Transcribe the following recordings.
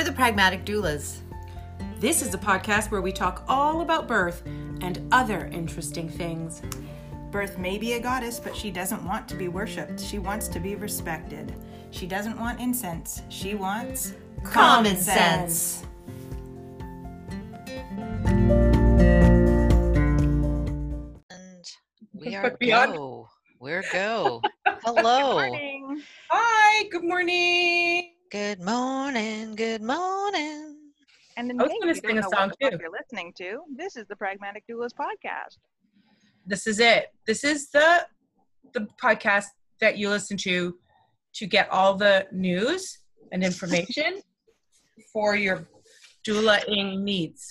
We're the Pragmatic Doulas. This is a podcast where we talk all about birth and other interesting things. Birth may be a goddess, but she doesn't want to be worshipped. She wants to be respected. She doesn't want incense. She wants Common sense. And we are beyond- go. We're go. Hello. Morning. Hi, good morning. Good morning. Good morning. And in I was gonna sing a song what the fuck too. you're listening to, this is the Pragmatic Doulas podcast. This is it. This is the the podcast that you listen to to get all the news and information for your doula-ing needs.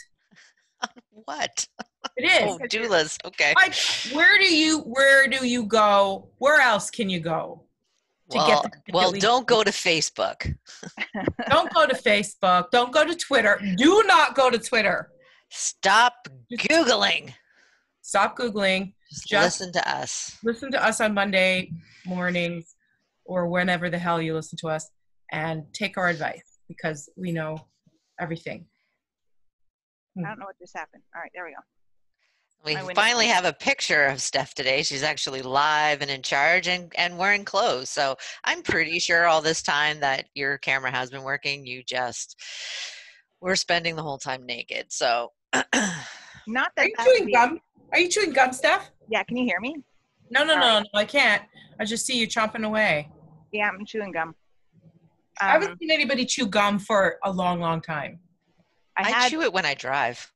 What? It is. Oh, doulas. Okay. Like, where do you where do you go? Where else can you go? To get Well, the- well, at don't go to Facebook. Don't go to Facebook. Don't go to Twitter. Do not go to Twitter. Stop Googling. Stop Googling. Just, Just- listen to us. Listen to us on Monday mornings or whenever the hell you listen to us and take our advice because we know everything. I don't know what just happened. All right, there we go. We finally have a picture of Steph today. She's actually live and in charge and, and wearing clothes. So I'm pretty sure all this time that your camera has been working, you just we're spending the whole time naked. So Not that Are you that would chewing be- gum? Are you chewing gum, Steph? Yeah, can you hear me? No, no, no, no, I can't. I just see you chomping away. Yeah, I'm chewing gum. I Um, haven't seen anybody chew gum for a long, long time. I, I, chew it when I drive.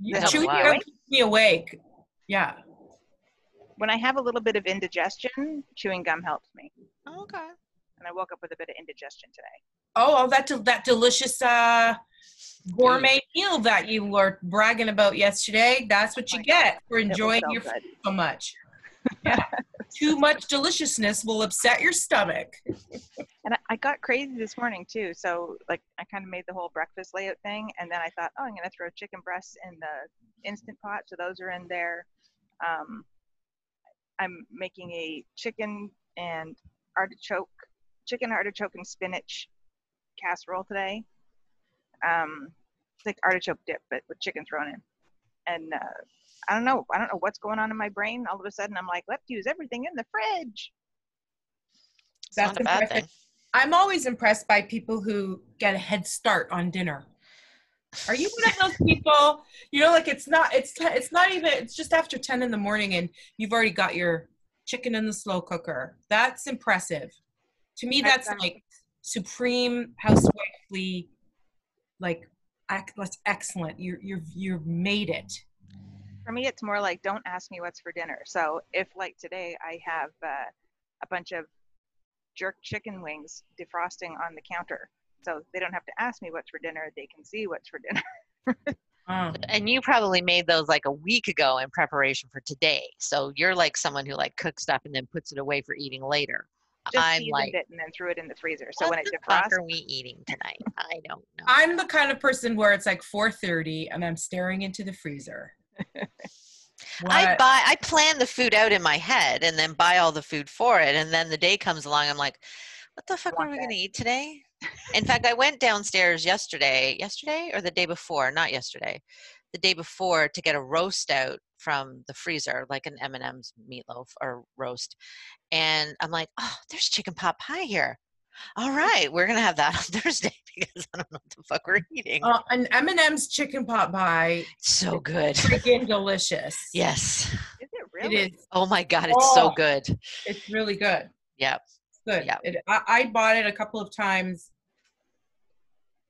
You That's chewing why. gum keeps me awake. Yeah. when I have a little bit of indigestion, chewing gum helps me. Okay. And I woke up with a bit of indigestion today. Oh, all that del- that delicious uh, gourmet meal that you were bragging about yesterday. That's what you my get for enjoying so your good. food so much. Yeah. Too much deliciousness will upset your stomach. And I, got crazy this morning too. So like I kind of made the whole breakfast layout thing, and then I thought, oh, I'm gonna throw chicken breasts in the instant pot, so those are in there. Um, I'm making a chicken and artichoke, chicken artichoke and spinach casserole today. Um, it's like artichoke dip, but with chicken thrown in. And uh, I don't know, I don't know what's going on in my brain. All of a sudden, I'm like, let's use everything in the fridge. It's That's a bad impressive. thing. I'm always impressed by people who get a head start on dinner. Are you one of those people? You know, like it's not it's it's not even it's just after ten in the morning and you've already got your chicken in the slow cooker. That's impressive. To me, that's like supreme housewifely, like that's excellent. You you you've made it. For me, it's more like don't ask me what's for dinner. So if like today I have uh, a bunch of jerk chicken wings defrosting on the counter, so they don't have to ask me what's for dinner. They can see what's for dinner. Oh. And you probably made those like a week ago in preparation for today. So you're like someone who like cooks stuff and then puts it away for eating later. Just I'm like, it and then threw it in the freezer. So what when it defrosts, are we eating tonight? I don't know. I'm the kind of person where it's like 4:30 and I'm staring into the freezer. I buy I plan the food out in my head and then buy all the food for it and then the day comes along I'm like what the fuck are we going to eat today? In fact, I went downstairs yesterday, yesterday or the day before, not yesterday. The day before to get a roast out from the freezer, like an M&M's meatloaf or roast. And I'm like, "Oh, there's chicken pot pie here." All right, we're going to have that on Thursday because I don't know what the fuck we're eating. Uh, an M&M's chicken pot pie, so good. freaking delicious. Yes. is it really? It is. Oh my god, it's so Oh. good. It's really good. Yep. It's good. Yeah. It, I, I bought it a couple of times.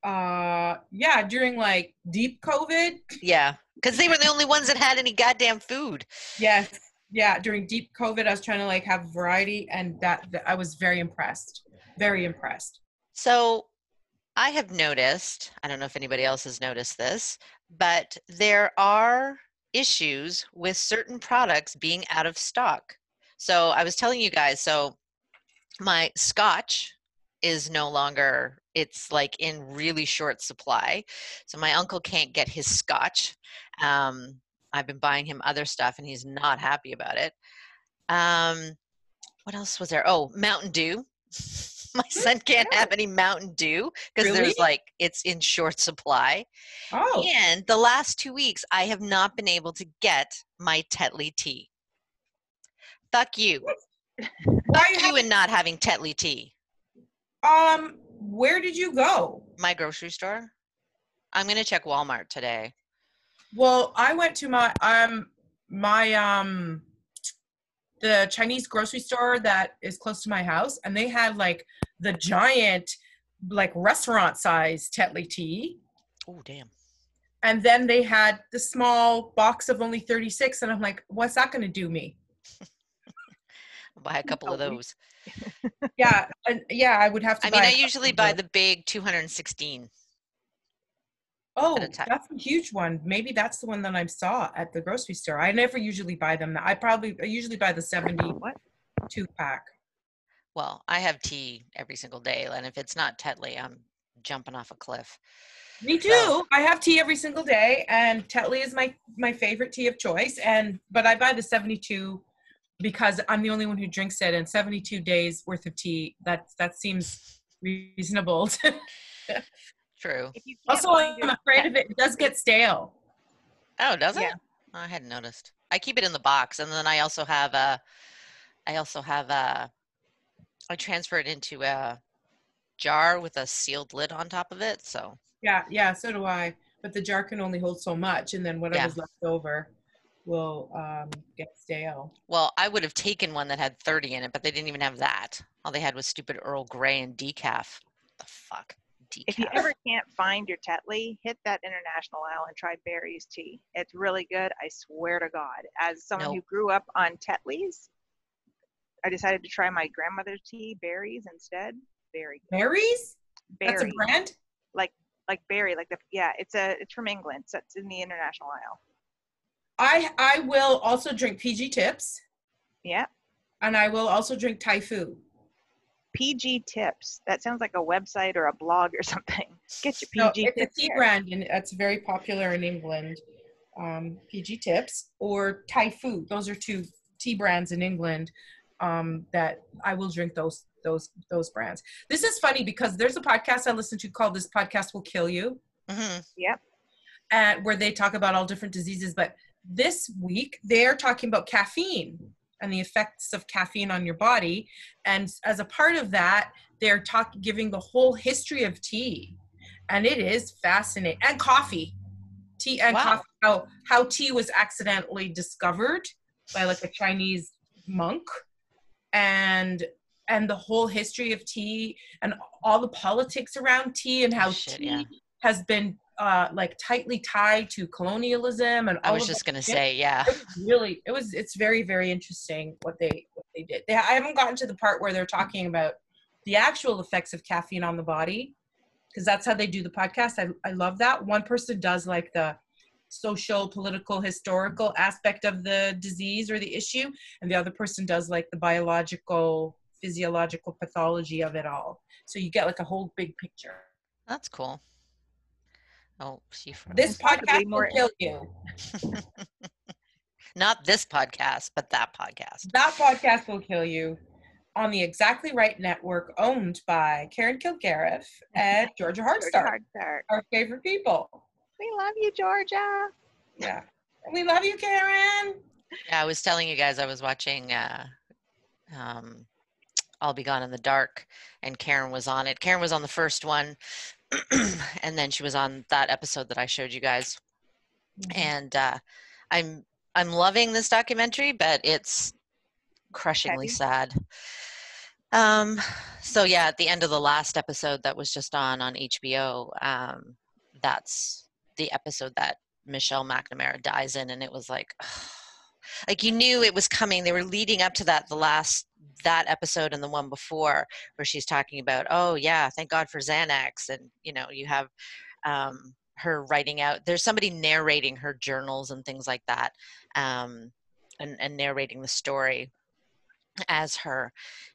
Uh, yeah, during like deep COVID. Yeah, because they were the only ones that had any goddamn food. Yes. Yeah, during deep COVID, I was trying to like have variety, and that, that I was very impressed. Very impressed. So I have noticed, I don't know if anybody else has noticed this, but there are issues with certain products being out of stock. So I was telling you guys, so my scotch is no longer it's like in really short supply. So my uncle can't get his scotch. Um, i've been buying him other stuff and he's not happy about it. Um, what else was there? Oh mountain dew My son can't have any Mountain Dew because Really? there's like it's in short supply. Oh, And the last two weeks, I have not been able to get my Tetley tea. Fuck you. why are you you and not having Tetley tea. um, where did you go? My grocery store. I'm gonna check Walmart today. Well, I went to my um my um the Chinese grocery store that is close to my house, and they had like the giant, like restaurant size Tetley tea, Oh damn. and then they had the small box of only thirty six, and I'm like, what's that going to do me? Buy a couple of those. Yeah, and yeah, I would have to. I mean, i usually buy the big 216. Oh, a that's a huge one. Maybe that's the one that I saw at the grocery store. I never usually buy them. I probably I usually buy the seventy What? two pack. Well, I have tea every single day, and if it's not Tetley, I'm jumping off a cliff. Me too. So- I have tea every single day, and Tetley is my my favorite tea of choice. And but I buy the seventy two because I'm the only one who drinks it, and seventy two days worth of tea that that seems reasonable. True. If you can't also, I'm your afraid of it. It does get stale. Oh, does it? Yeah. Oh, I hadn't noticed. I keep it in the box, and then I also have a. I also have a. I transfer it into a jar with a sealed lid on top of it. So Yeah, yeah. So do I. But the jar can only hold so much, and then whatever's left over will um, get stale. Well, I would have taken one that had 30 in it, but they didn't even have that. All they had was stupid Earl Grey and decaf. The fuck? Decaf. If you ever can't find your Tetley, hit that international aisle and try Barry's tea. It's really good. I swear to God. As someone who grew up on Tetley's, I decided to try my grandmother's tea, Barry's instead. Very good. Barry's? That's a brand. like like berry, like the yeah. It's a it's from England, so it's in the international aisle. I I will also drink PG Tips, Yeah. and I will also drink Typhoo. PG Tips. That sounds like a website or a blog or something. Get your PG No, it's a tea there. brand, and it's very popular in England. Um, PG Tips or Typhoo. Those are two tea brands in England um, that I will drink those those those brands. This is funny because there's a podcast I listen to called "This Podcast Will Kill You." Mm-hmm. Yep. and where they talk about all different diseases. But this week they're talking about caffeine and the effects of caffeine on your body. And as a part of that, they're talking giving the whole history of tea, and it is fascinating. And coffee, tea and Wow. coffee. How how tea was accidentally discovered by like a Chinese monk, and and the whole history of tea and all the politics around tea and how shit, tea yeah. has been uh, like tightly tied to colonialism and I was just gonna shit. say, yeah. It really it was it's very very interesting what they what they did they, i haven't gotten to the part where they're talking about the actual effects of caffeine on the body because that's how they do the podcast I, I love that one person does like the social political historical aspect of the disease or the issue and the other person does like the biological physiological pathology of it all so you get like a whole big picture That's cool. Oh, she this podcast will kill you Not this podcast, but that podcast. That podcast will kill you on the Exactly Right Network, owned by Karen Kilgariff and Georgia Georgia Hardstark, our favorite people. We love you, Georgia. Yeah. We love you, Karen. Yeah, I was telling you guys I was watching uh, um, I'll Be Gone in the Dark, and Karen was on it. Karen was on the first one, and then she was on that episode that I showed you guys. And uh, I'm I'm loving this documentary, but it's crushingly Heavy. sad. Um, so yeah, at the end of the last episode that was just on on HBO, um, that's the episode that Michelle McNamara dies in, and it was like, like you knew it was coming. They were leading up to that the last that episode and the one before where she's talking about, oh yeah, thank God for Xanax, and you know you have um, her writing out. There's somebody narrating her journals and things like that, um, and and narrating the story as her,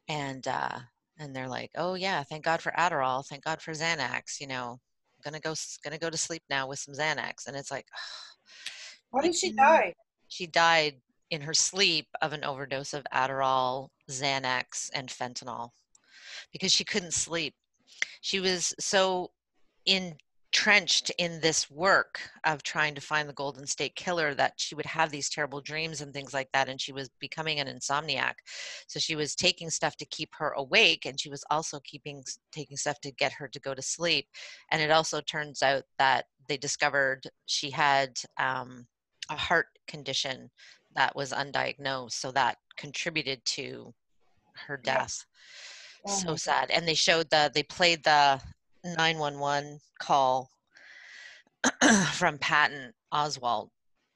and uh, and they're like, oh yeah, thank God for Adderall, thank God for Xanax, you know. Gonna go, s- gonna go to sleep now with some Xanax, and it's like, How did she mm, die? she died in her sleep of an overdose of Adderall, Xanax, and fentanyl. because she couldn't sleep. She was so entrenched in this work of trying to find the Golden State Killer that she would have these terrible dreams and things like that. And she was becoming an insomniac. So she was taking stuff to keep her awake, and she was also keeping taking stuff to get her to go to sleep. And it also turns out that they discovered she had um, a heart condition that was undiagnosed, so that contributed to her Yeah. death. Oh so sad. And they showed the they played the 911 call from Patton Oswalt.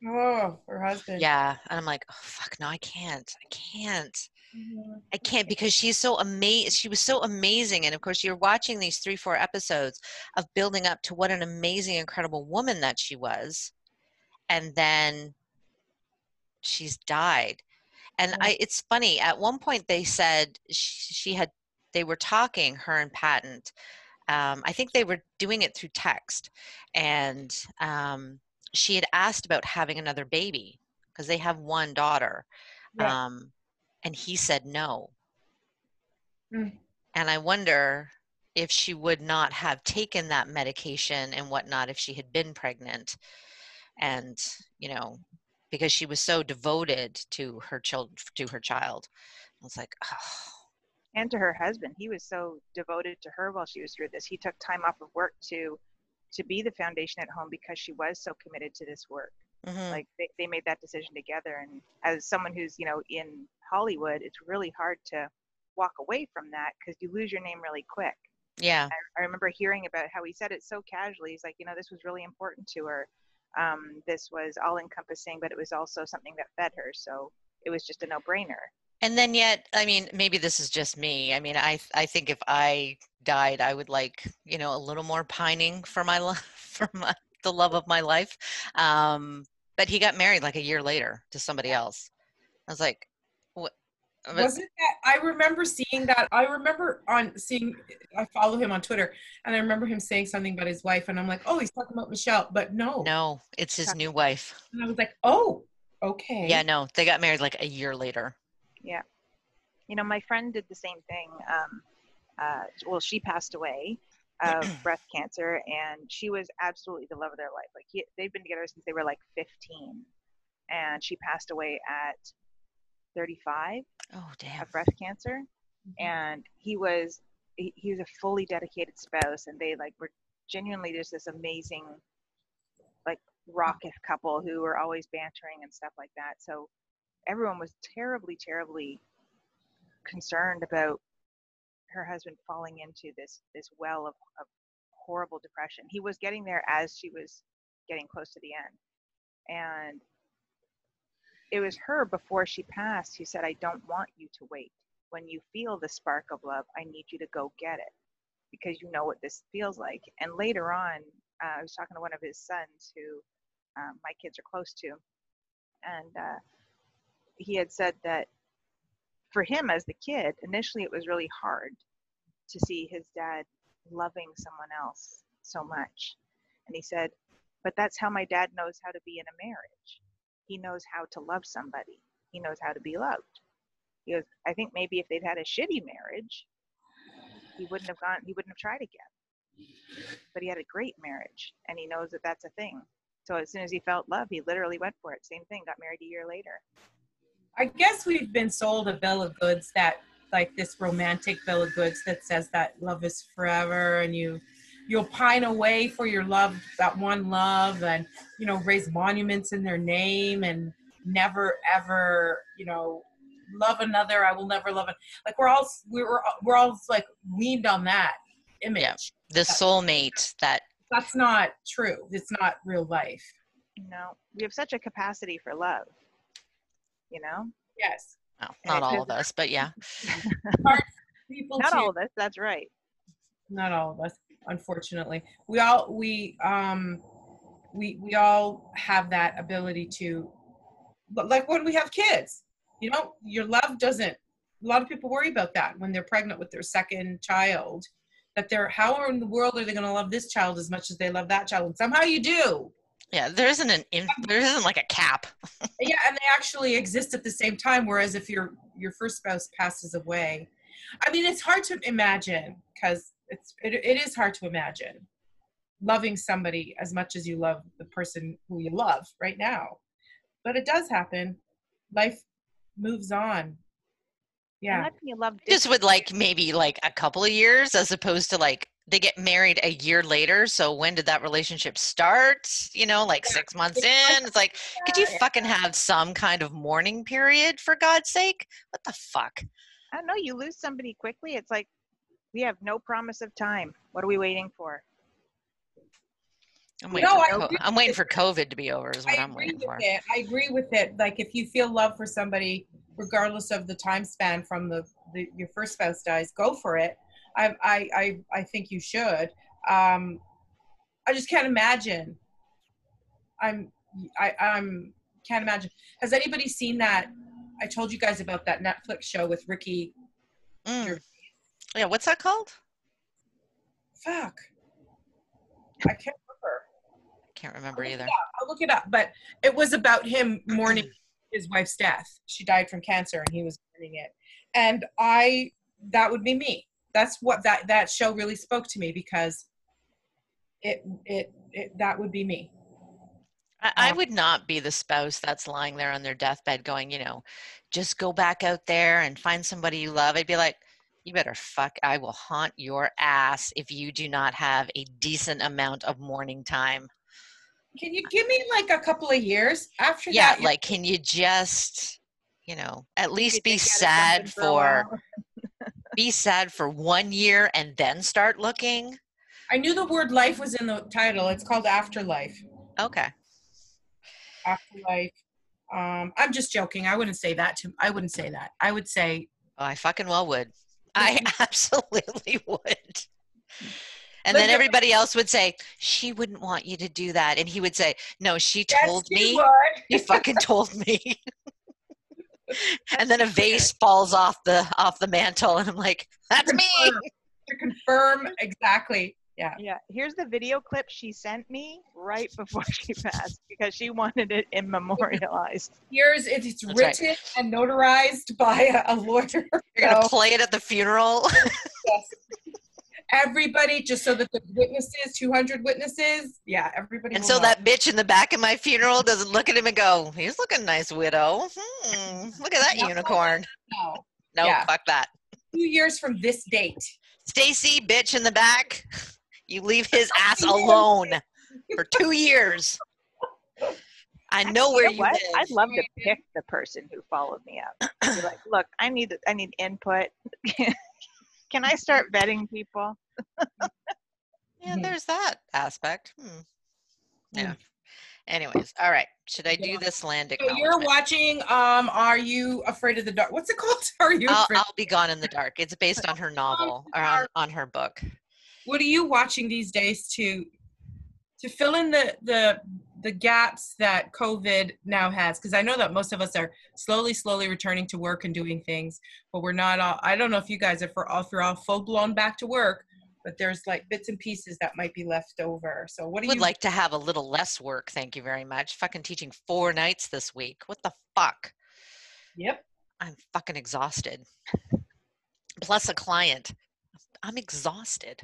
Oh, her husband. Yeah, and I'm like, oh fuck, no, I can't, I can't, Mhm. I can't because she's so amazing. She was so amazing, and of course, you're watching these three, four episodes of building up to what an amazing, incredible woman that she was, and then she's died. And. I, it's funny. At one point, they said she, she had, they were talking, her and Patton. Um, I think they were doing it through text, and um, she had asked about having another baby because they have one daughter, um, and he said no. Mm. And I wonder if she would not have taken that medication and whatnot if she had been pregnant, and you know, because she was so devoted to her child, to her child. I was like, oh, and to her husband he was so devoted to her while she was through this. He took time off of work to to be the foundation at home because she was so committed to this work. Mhm. like they, they made that decision together. And as someone who's you know in hollywood it's really hard to walk away from that because you lose your name really quick. Yeah, I, I remember hearing about how he said it so casually. He's like you know this was really important to her. Um, this was all encompassing but it was also something that fed her. So it was just a no-brainer and then yet i mean maybe this is just me i mean i i think if i died i would like you know a little more pining for my love for my the love of my life um but he got married like a year later to somebody else i was like what Wasn't that? I remember seeing that. I remember on seeing. I follow him on Twitter, and I remember him saying something about his wife, and I'm like, oh, he's talking about Michelle, but no. no it's his new wife And I was like, oh, okay. yeah no they got married like a year later you know my friend did the same thing um, uh, well she passed away of breast cancer and she was absolutely the love of their life. Like he, they've been together since they were like 15 and she passed away at 35 oh damn. of breast cancer and he was he, he was a fully dedicated spouse and they like were genuinely just this amazing like rocket couple who were always bantering and stuff like that. So everyone was terribly terribly concerned about her husband falling into this this well of, of horrible depression. He was getting there as she was getting close to the end. And it was her before she passed who said i don't want you to wait. When you feel the spark of love i need you to go get it because you know what this feels like. And later on uh, i was talking to one of his sons who um, my kids are close to. And uh, he had said that for him as the kid initially it was really hard to see his dad loving someone else so much. And he said but that's how my dad knows how to be in a marriage. He knows how to love somebody. He knows how to be loved. He goes i think maybe if they'd had a shitty marriage he wouldn't have gone he wouldn't have tried again. But he had a great marriage and he knows that that's a thing. So as soon as he felt love he literally went for it. Same thing got married a year later I guess we've been sold a bill of goods that, like this romantic bill of goods that says that love is forever and you, you'll pine away for your love, that one love, and you know raise monuments in their name and never ever, you know, love another. I will never love it. Like we're all we were we're all like leaned on that image. Yeah. the soulmate that That's not true. It's not real life. no we have such a capacity for love you know? Yes. well, not all of us but yeah. People not too. all of us that's right. Not all of us unfortunately. We all we um we we all have that ability to but like when we have kids you know your love doesn't a lot of people worry about that when they're pregnant with their second child that they're how in the world are they going to love this child as much as they love that child? And somehow you do yeah there isn't an in, there isn't like a cap yeah and they actually exist at the same time whereas if your your first spouse passes away I mean, it's hard to imagine because it's it, it is hard to imagine loving somebody as much as you love the person who you love right now. But it does happen. Life moves on. Yeah. Imagine you love just with like maybe like a couple of years as opposed to like they get married a year later so when did that relationship start you know like six months in it's like could you fucking have some kind of mourning period for god's sake what the fuck I don't know. You lose somebody quickly. It's like we have no promise of time. What are we waiting for? i'm waiting, No, for, co- I'm waiting for covid to be over is what I i'm agree waiting with for it. I agree with it. Like if you feel love for somebody, regardless of the time span from the, the your first spouse dies, go for it. I I I, I think you should. Um, I just can't imagine. I'm I I'm can't imagine. Has anybody seen that? I told you guys about that Netflix show with Ricky. Mm. yeah what's that called Fuck. I can't remember. can't remember either I'll look it up. But it was about him mourning his wife's death. She died from cancer, and he was mourning it. And I, that would be me. That's what that that show really spoke to me because it it, it that would be me. I, I Um, would not be the spouse that's lying there on their deathbed going, you know, just go back out there and find somebody you love. I'd be like, you better fuck, I will haunt your ass if you do not have a decent amount of mourning time. Can you give me like a couple of years after Yeah, that? you're- like, can you just, you know, at least be take out of sad for. be sad for one year and then start looking? I knew the word life was in the title. It's called Afterlife. Okay. Afterlife. Um, I'm just joking. I wouldn't say that to. I wouldn't say that. I would say Oh, I fucking well would. I absolutely would. And then everybody else would say, she wouldn't want you to do that. And he would say, no, she yes, told you me. would. He fucking told me. and then a vase falls off the off the mantle and I'm like, that's me. Confirm. to confirm exactly. Yeah. Yeah, here's the video clip she sent me right before she passed because she wanted it immemorialized. Here's it, it's That's right. written and notarized by a, a lawyer. You're gonna play it at the funeral. yes. Everybody, just so that the witnesses, 200 witnesses, yeah, everybody. and so know. that bitch in the back of my funeral doesn't look at him and go, he's looking nice, widow. Hmm, look at that No. unicorn. No. No, Yeah. fuck that. two years from this date. Stacy, bitch in the back, you leave his ass alone for two years. I know where know you what? live. I'd love to pick the person who followed me up. Be like, look, I need I need input. Can I start vetting people? Yeah, Mhm. there's that aspect. Hmm. Yeah. Mm. Anyways, all right. Should I do Yeah. this land So you're watching. Um, are you afraid of the dark? What's it called? Are you? I'll, afraid? I'll be gone in the dark. It's based on her novel or on, on her book. what are you watching these days to to fill in the the the gaps that covid now has because i know that most of us are slowly slowly returning to work and doing things but we're not all i don't know if you guys are for all if you're all full blown back to work but there's like bits and pieces that might be left over so what do would you Would like to have a little less work. Thank you very much. Fucking teaching four nights this week. What the fuck? yep I'm fucking exhausted. Plus a client. I'm exhausted.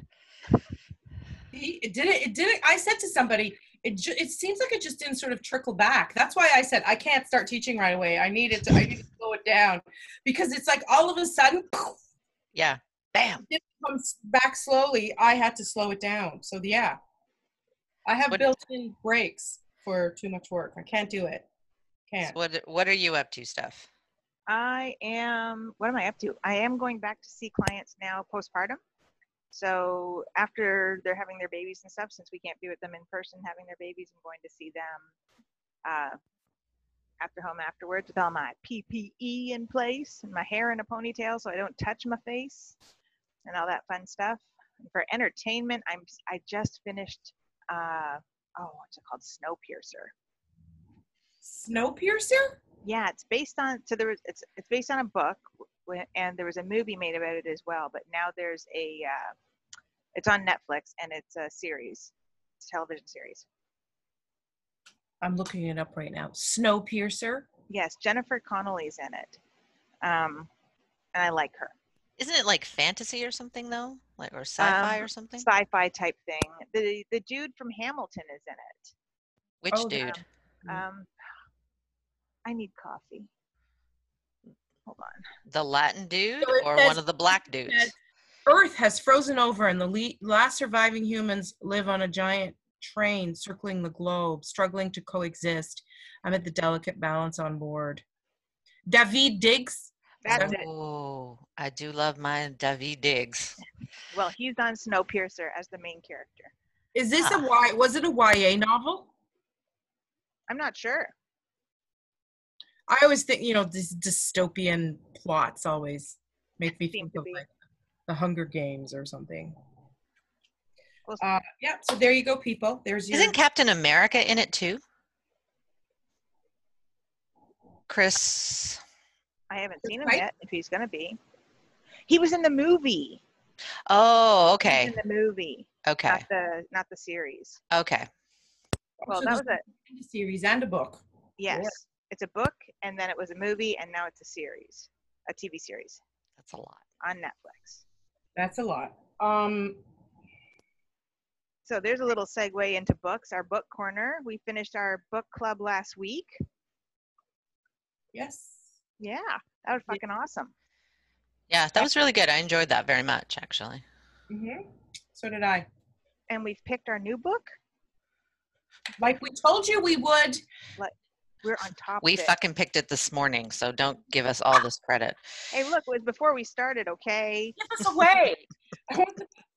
It didn't it didn't i said to somebody it ju- it seems like it just didn't sort of trickle back that's why i said i can't start teaching right away i need it to i need to slow it down because it's like all of a sudden Yeah. Bam. it comes back slowly, I had to slow it down. So yeah, I have What- built-in breaks for too much work. I can't do it. Can't. what what are you up to, Steph? I am. What am I up to? I am going back to see clients now postpartum. So after they're having their babies and stuff, since we can't be with them in person having their babies, I'm going to see them uh, after home afterwards with all my PPE in place and my hair in a ponytail so I don't touch my face and all that fun stuff. And for entertainment, I'm I just finished. Uh, oh, what's it called? Snowpiercer. Snowpiercer? Yeah, it's based on so there was it's it's based on a book and there was a movie made about it as well. But now there's a uh, it's on Netflix and it's a series, it's a television series. I'm looking it up right now. Snowpiercer. Yes, Jennifer Connelly's in it, um, and I like her. Isn't it like fantasy or something though? Like or sci-fi Um, or something? Sci-fi type thing. The the dude from Hamilton is in it. Which Oh, dude? Mm. Um, I need coffee. Hold on. The Latin dude So or says- one of the black dudes? says- Earth has frozen over, and the le- last surviving humans live on a giant train circling the globe, struggling to coexist amid the delicate balance on board. David Diggs. That's it. Oh, I do love my David Diggs. Well, he's on Snowpiercer as the main character. Is this Ah. a Y? Was it a YA novel? I'm not sure. I always think, you know, these dystopian plots always make me think of like the Hunger Games or something. Uh, yeah, so there you go, people. There's your. Isn't Captain America in it too? Chris. I haven't seen him fight. yet. If he's gonna be, he was in the movie. Oh, okay. in the movie, Okay. not the not the series. Okay. Well, So that was it. a series and a book. Yes, it's a book, and then it was a movie, and now it's a series, a TV series That's a lot. on Netflix. That's a lot. Um, So there's a little segue into books. Our book corner. We finished our book club last week. yes. Yeah, that was fucking awesome. Yeah, that was really good. I enjoyed that very much, actually. hmm So did I. And we've picked our new book. Like we told you we would. We're on top We of it. fucking picked it this morning, so don't give us all this credit. Hey, look, it was before we started. Okay. Give us away.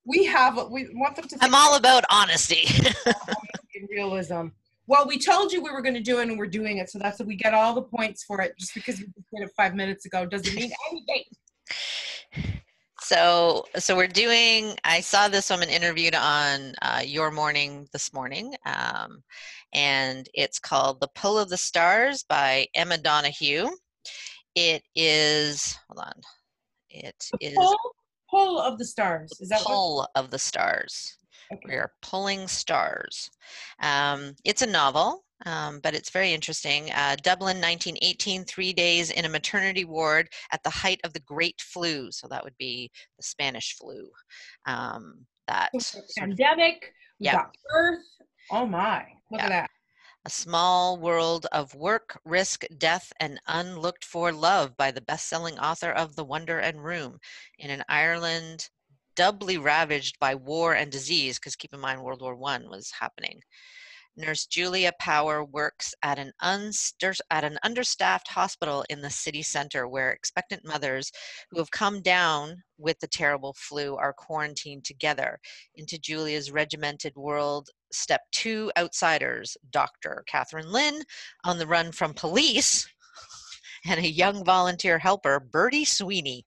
we have. We want them to. I'm all about honesty. in realism. Well, we told you we were going to do it, and we're doing it. So that's what we get all the points for it. Just because we did it five minutes ago doesn't mean anything. So, so we're doing. I saw this woman interviewed on uh, Your Morning this morning, um, and it's called "The Pull of the Stars" by Emma Donoghue. It is. Hold on. It The is pull, pull of the stars. Is that what? pull of the stars. Okay. We are pulling stars. Um, it's a novel, um, but it's very interesting. Uh, Dublin, 1918, three days in a maternity ward at the height of the Great Flu. So that would be the Spanish flu. Um, that sort of Pandemic. Yeah. got Earth. Oh my! Look Yeah. at that. A Small World of Work, Risk, Death, and Unlooked for Love by the best selling author of The Wonder and Room in an Ireland doubly ravaged by war and disease, because keep in mind World War One was happening. Nurse Julia Power works at an, unstur- at an understaffed hospital in the city center where expectant mothers who have come down with the terrible flu are quarantined together. Into Julia's regimented world step two outsiders Dr. Catherine Lynn on the run from police and a young volunteer helper, Bertie Sweeney.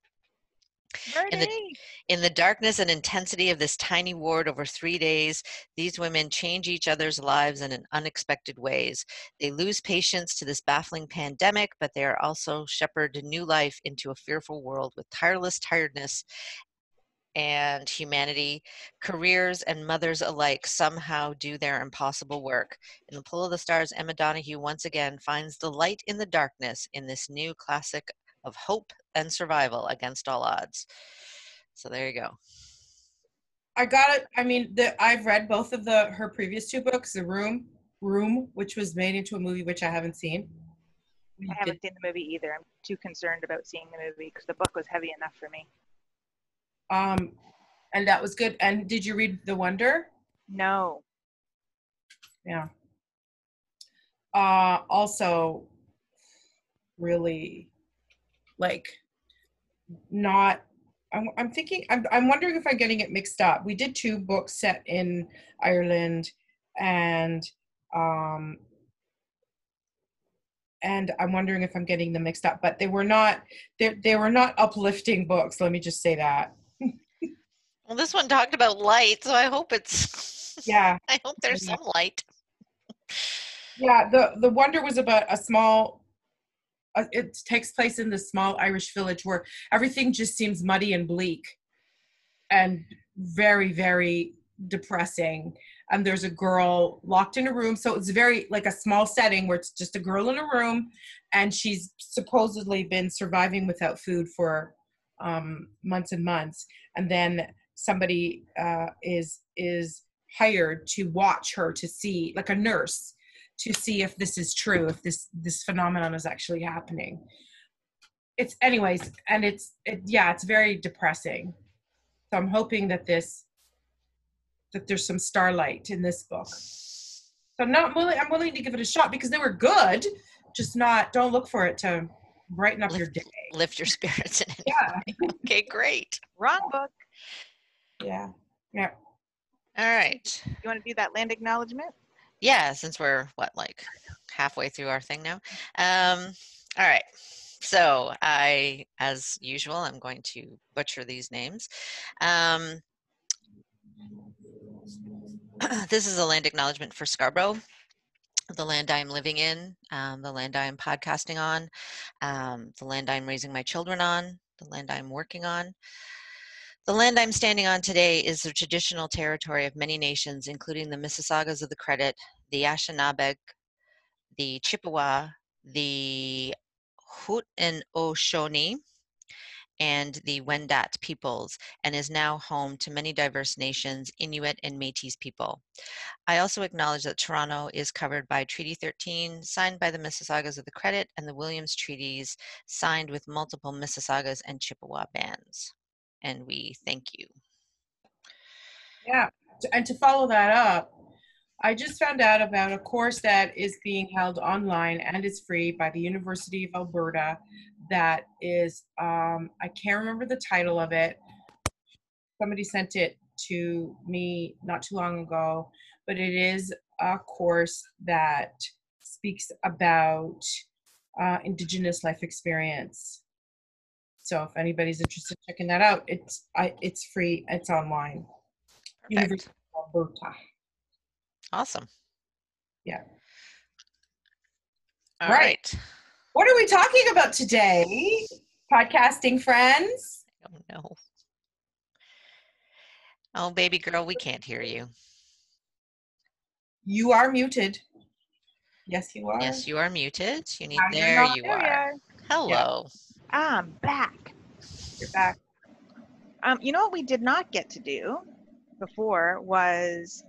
In the- In the darkness and intensity of this tiny ward over three days, these women change each other's lives in unexpected ways. They lose patients to this baffling pandemic, but they are also shepherd new life into a fearful world with tireless tiredness and humanity. Careers and mothers alike somehow do their impossible work. In The Pull of the Stars, Emma Donoghue once again finds the light in the darkness in this new classic of hope and survival against all odds. So there you go. I got it. I mean, the I've read both of the her previous two books, The Room, Room, which was made into a movie, which I haven't seen. I haven't seen the movie either. I'm too concerned about seeing the movie because the book was heavy enough for me. Um, and that was good. And did you read The Wonder? No. Yeah. Uh, also, really, like, not. I'm, I'm thinking. I'm. I'm wondering if I'm getting it mixed up. We did two books set in Ireland, and um, and I'm wondering if I'm getting them mixed up. But they were not. They they were not uplifting books. Let me just say that. Well, this one talked about light, so I hope it's. Yeah. I hope there's Yeah. some light. Yeah, the the wonder was about a small. Uh, it takes place in this small Irish village where everything just seems muddy and bleak, and very very depressing. And there's a girl locked in a room, so it's very like a small setting where it's just a girl in a room, and she's supposedly been surviving without food for um, months and months, and then somebody uh, is is hired to watch her to see, like a nurse, to see if this is true, if this this phenomenon is actually happening. It's anyways, and it's it, yeah, it's very depressing. So I'm hoping that this that there's some starlight in this book. So I'm not willing. I'm willing to give it a shot because they were good. Just not. Don't look for it to brighten up your day. Lift your spirits in it. Yeah. Okay, great. Wrong book. Yeah. Yeah. All right. You want to do that land acknowledgement? Yeah, since we're what, like halfway through our thing now. Um, all right. So I, as usual, I'm going to butcher these names. Um, this is a land acknowledgement for Scarborough, the land I'm living in, um, the land I'm podcasting on, um, the land I'm raising my children on, the land I'm working on. The land I'm standing on today is the traditional territory of many nations, including the Mississaugas of the Credit, the Anishinaabe, the Chippewa, the Haudenosaunee, and the Wendat peoples, and is now home to many diverse nations, Inuit and Métis people. I also acknowledge that Toronto is covered by Treaty 13, signed by the Mississaugas of the Credit, and the Williams Treaties, signed with multiple Mississaugas and Chippewa bands. And we thank you. Yeah. And to follow that up, I just found out about a course that is being held online and is free by the University of Alberta. That is, um, I can't remember the title of it. Somebody sent it to me not too long ago, but it is a course that speaks about uh, Indigenous life experience. So if anybody's interested in checking that out, it's I, it's free. It's online. Perfect. University of Alberta. Awesome. Yeah. All Right. right. What are we talking about today? Podcasting friends. Oh no. Oh, baby girl, we can't hear you. You are muted. Yes, you are. Yes, you are muted. You need there you There are. are. Hello. I'm back. You're back. Um, you know what we did not get to do before was,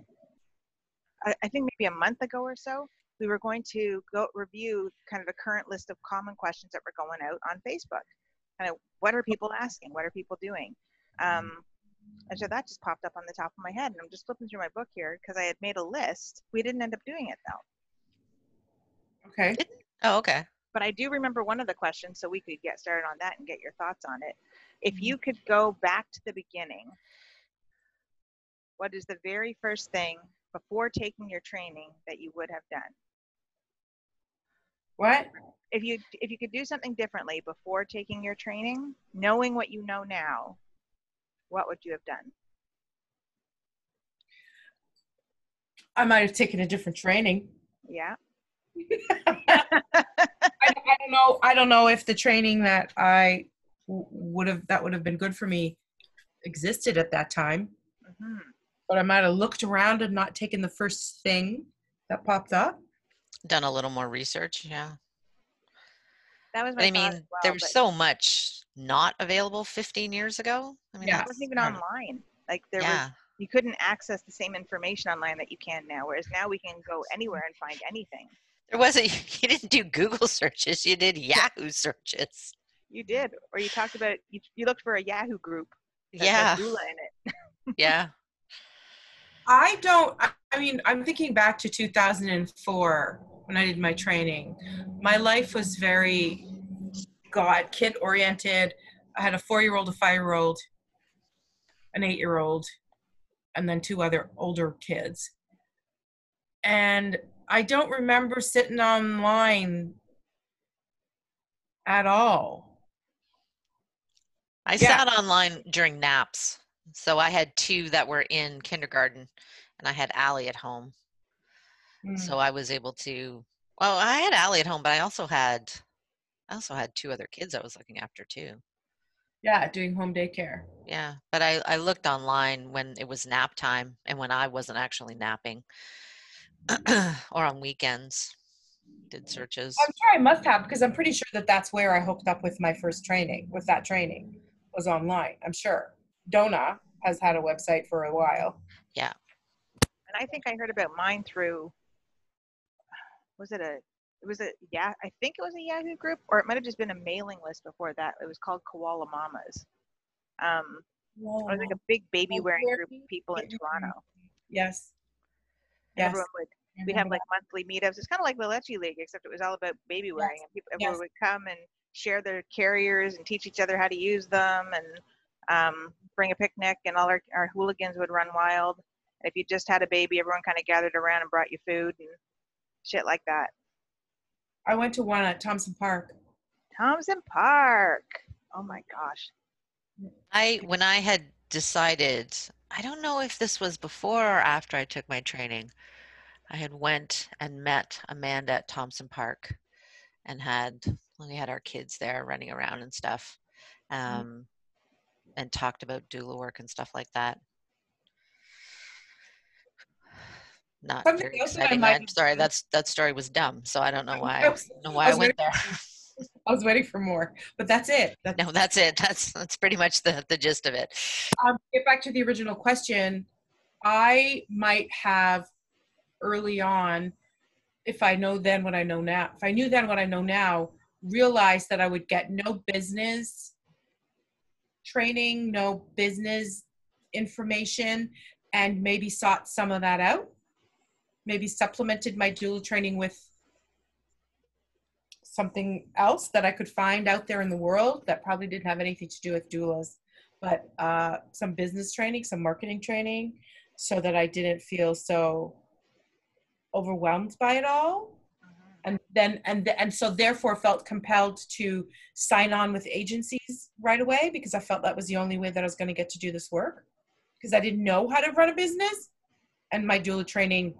I, I think maybe a month ago or so, we were going to go review kind of a current list of common questions that were going out on Facebook. Kind of what are people asking? What are people doing? Um, and so that just popped up on the top of my head, and I'm just flipping through my book here because I had made a list. We didn't end up doing it though. Okay. Oh, okay. But I do remember one of the questions, so we could get started on that and get your thoughts on it. If mm-hmm. you could go back to the beginning, what is the very first thing before taking your training that you would have done? What? If you if you could do something differently before taking your training, knowing what you know now, what would you have done? I might have taken a different training. Yeah. I, I don't know. I don't know if the training that I w- would have that would have been good for me existed at that time. hmm But I might have looked around and not taken the first thing that popped up. Done a little more research, yeah. That was my But I mean, well, there was but so much not available 15 years ago. I mean, Yeah. it wasn't even online. Like there was you couldn't access the same information online that you can now whereas now we can go anywhere and find anything There wasn't, you didn't do Google searches, you did Yahoo searches. you did or you talked about you, you looked for a yahoo group that Yeah. in it Yeah. I don't. I, I mean, I'm thinking back to 2004 when I did my training. My life was very God kid oriented. I had a four year old, a five year old, an eight year old, and then two other older kids. And I don't remember sitting online at all. I Yeah. sat online during naps. So I had two that were in kindergarten and I had Allie at home. Mm. So I was able to well, I had Allie at home, but I also had I also had two other kids I was looking after too. Yeah, doing home daycare. Yeah. But I, I looked online when it was nap time and when I wasn't actually napping. or on weekends. Did searches. I'm sure I must have because I'm pretty sure that that's where I hooked up with my first training, with that training. was online. I'm sure. Donna has had a website for a while. Yeah, and I think I heard about mine through. Was it a? It was a yeah. I think it was a Yahoo group, or it might have just been a mailing list before that. It was called Koala Mamas. Um, it was like a big baby wearing group of people in Toronto. Yes. And Yes. everyone would we'd have like monthly meetups. It's kind of like the Leche League, except it was all about baby wearing. And people, everyone Yes. would come and share their carriers and teach each other how to use them and um, bring a picnic. And all our, our hooligans would run wild. And if you just had a baby, everyone kind of gathered around and brought you food and shit like that. I went to one at Thompson Park. Thompson Park. Oh my gosh. I when I had decided, I don't know if this was before or after I took my training. I had went and met Amanda at Thompson Park and had we had our kids there running around and stuff. Um, and talked about doula work and stuff like that. Not Something very I exciting. I'm sorry, that's that story was dumb, so I don't know why. I don't know why I went there. I was waiting for more, but that's it. That's, No, that's it. That's that's pretty much the the gist of it. um, get back to the original question. I might have early on, if I know then what I know now, if I knew then what I know now, realized that I would get no business training, no business information, and maybe sought some of that out. Maybe supplemented my doula training with something else that I could find out there in the world that probably didn't have anything to do with doulas, but uh, some business training, some marketing training, so that I didn't feel so overwhelmed by it all. And then, and and so therefore felt compelled to sign on with agencies right away because I felt that was the only way that I was going to get to do this work because I didn't know how to run a business, and my doula training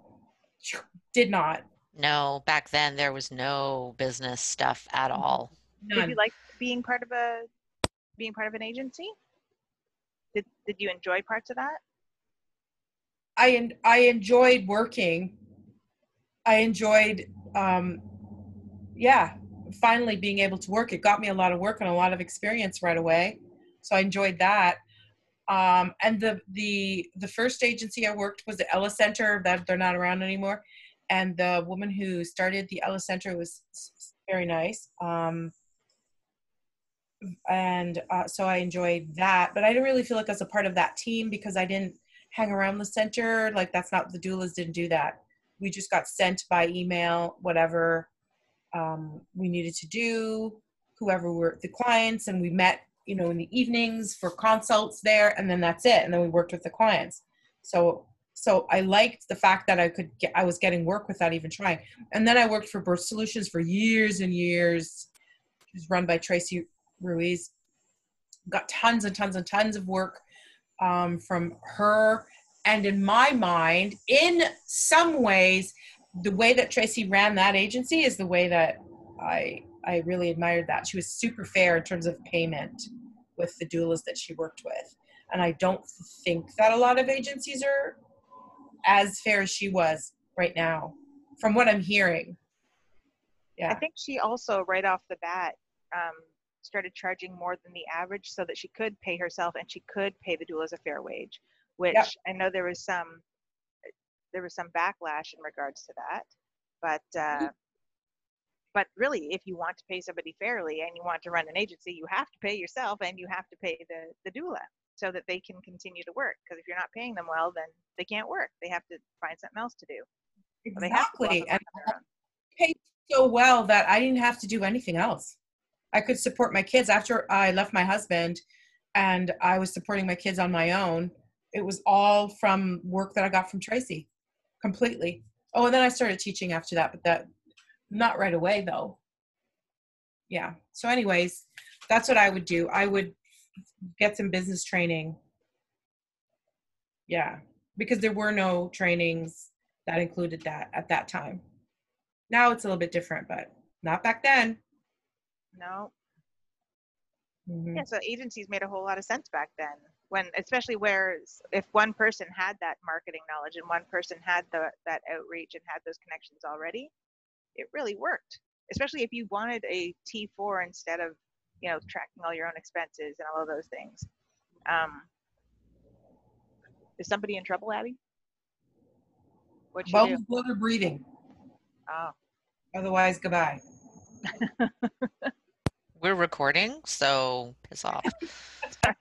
did not. No, back then there was no business stuff at all. Did you like being part of a being part of an agency? Did did you enjoy parts of that? I en- I enjoyed working. I enjoyed, um, yeah, finally being able to work. It got me a lot of work and a lot of experience right away, so I enjoyed that. Um, and the the the first agency I worked was the Ella Center. That they're not around anymore. And the woman who started the Ella Center was very nice. Um, and uh, so I enjoyed that, but I didn't really feel like I was a part of that team because I didn't hang around the center. Like that's not the doulas didn't do that. We just got sent by email whatever um, we needed to do, whoever were the clients, and we met, you know, in the evenings for consults there, and then that's it. And then we worked with the clients. So so I liked the fact that I could get I was getting work without even trying. And then I worked for Birth Solutions for years and years. It was run by Tracy Ruiz. Got tons and tons and tons of work um, from her. And in my mind, in some ways, the way that Tracy ran that agency is the way that I I really admired that. She was super fair in terms of payment with the doulas that she worked with. And I don't think that a lot of agencies are as fair as she was right now, from what I'm hearing. Yeah. I think she also right off the bat um, started charging more than the average so that she could pay herself and she could pay the doulas a fair wage, which I know there was some there was some backlash in regards to that, but uh, but really, if you want to pay somebody fairly and you want to run an agency, you have to pay yourself and you have to pay the the doula so that they can continue to work. Because if you're not paying them well, then they can't work. They have to find something else to do. Or they have to go off Exactly. and And work on their own. paid so well that I didn't have to do anything else. I could support my kids after I left my husband and I was supporting my kids on my own. It was all from work that I got from Tracy completely. Oh, and then I started teaching after that, but that not right away though. Yeah. So anyways, that's what I would do. I would get some business training. Yeah, because there were no trainings that included that at that time. Now it's a little bit different, but not back then. No, Mhm. Yeah, so agencies made a whole lot of sense back then. When, especially where if one person had that marketing knowledge and one person had the that outreach and had those connections already, it really worked. Especially if you wanted a T4 instead of you know, tracking all your own expenses and all of those things. Um, is somebody in trouble, Abby? What'd you Bubble do? blood or breathing. Oh, Otherwise, goodbye. We're recording, so piss off.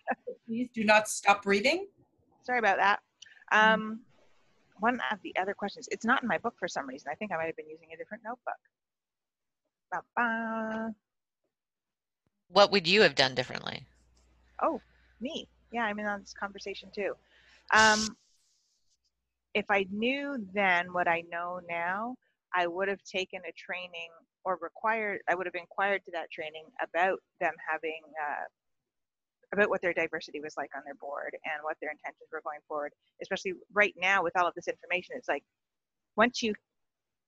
Please do not stop breathing. sorry about that. Um, one of the other questions, it's not in my book for some reason. I think I might have been using a different notebook. Ba-ba. What would you have done differently? Oh, me. Yeah, I'm in on this conversation too. Um, if I knew then what I know now, I would have taken a training or required, I would have inquired to that training about them having, uh, about what their diversity was like on their board and what their intentions were going forward. Especially right now with all of this information, it's like once you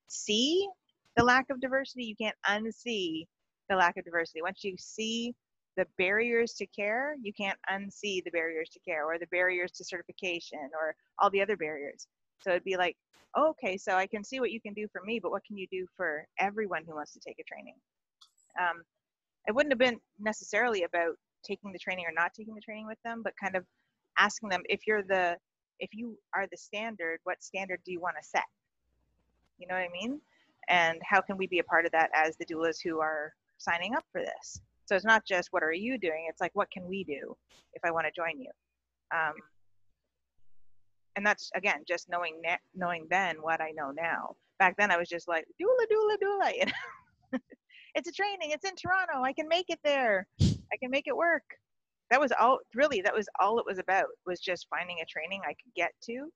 see the lack of diversity, you can't unsee the lack of diversity. Once you see the barriers to care, you can't unsee the barriers to care or the barriers to certification or all the other barriers. So it'd be like, oh, okay, so I can see what you can do for me, but what can you do for everyone who wants to take a training? Um, it wouldn't have been necessarily about taking the training or not taking the training with them, but kind of asking them if you're the if you are the standard, what standard do you want to set? You know what I mean? And how can we be a part of that as the doulas who are signing up for this? So it's not just what are you doing? It's like what can we do if I want to join you? Um, and that's again just knowing na- knowing then what I know now. Back then I was just like doula doula doula. You know? it's a training. It's in Toronto. I can make it there. I can make it work. That was all. Really, that was all it was about. Was just finding a training I could get to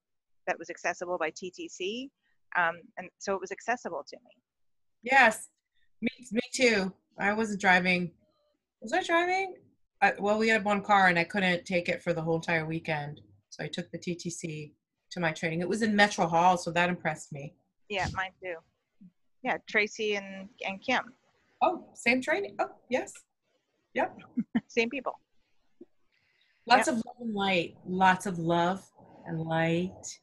that was accessible by TTC, um, and so it was accessible to me. Yes, me, me too. I wasn't driving. Was I driving? I, well, we had one car and I couldn't take it for the whole entire weekend. So I took the TTC to my training. It was in Metro Hall, so that impressed me. Yeah, mine too. Yeah, Tracy and and Kim, Oh, same training. Oh, yes. Yep. same people. Lots of love and light. Lots of love and light.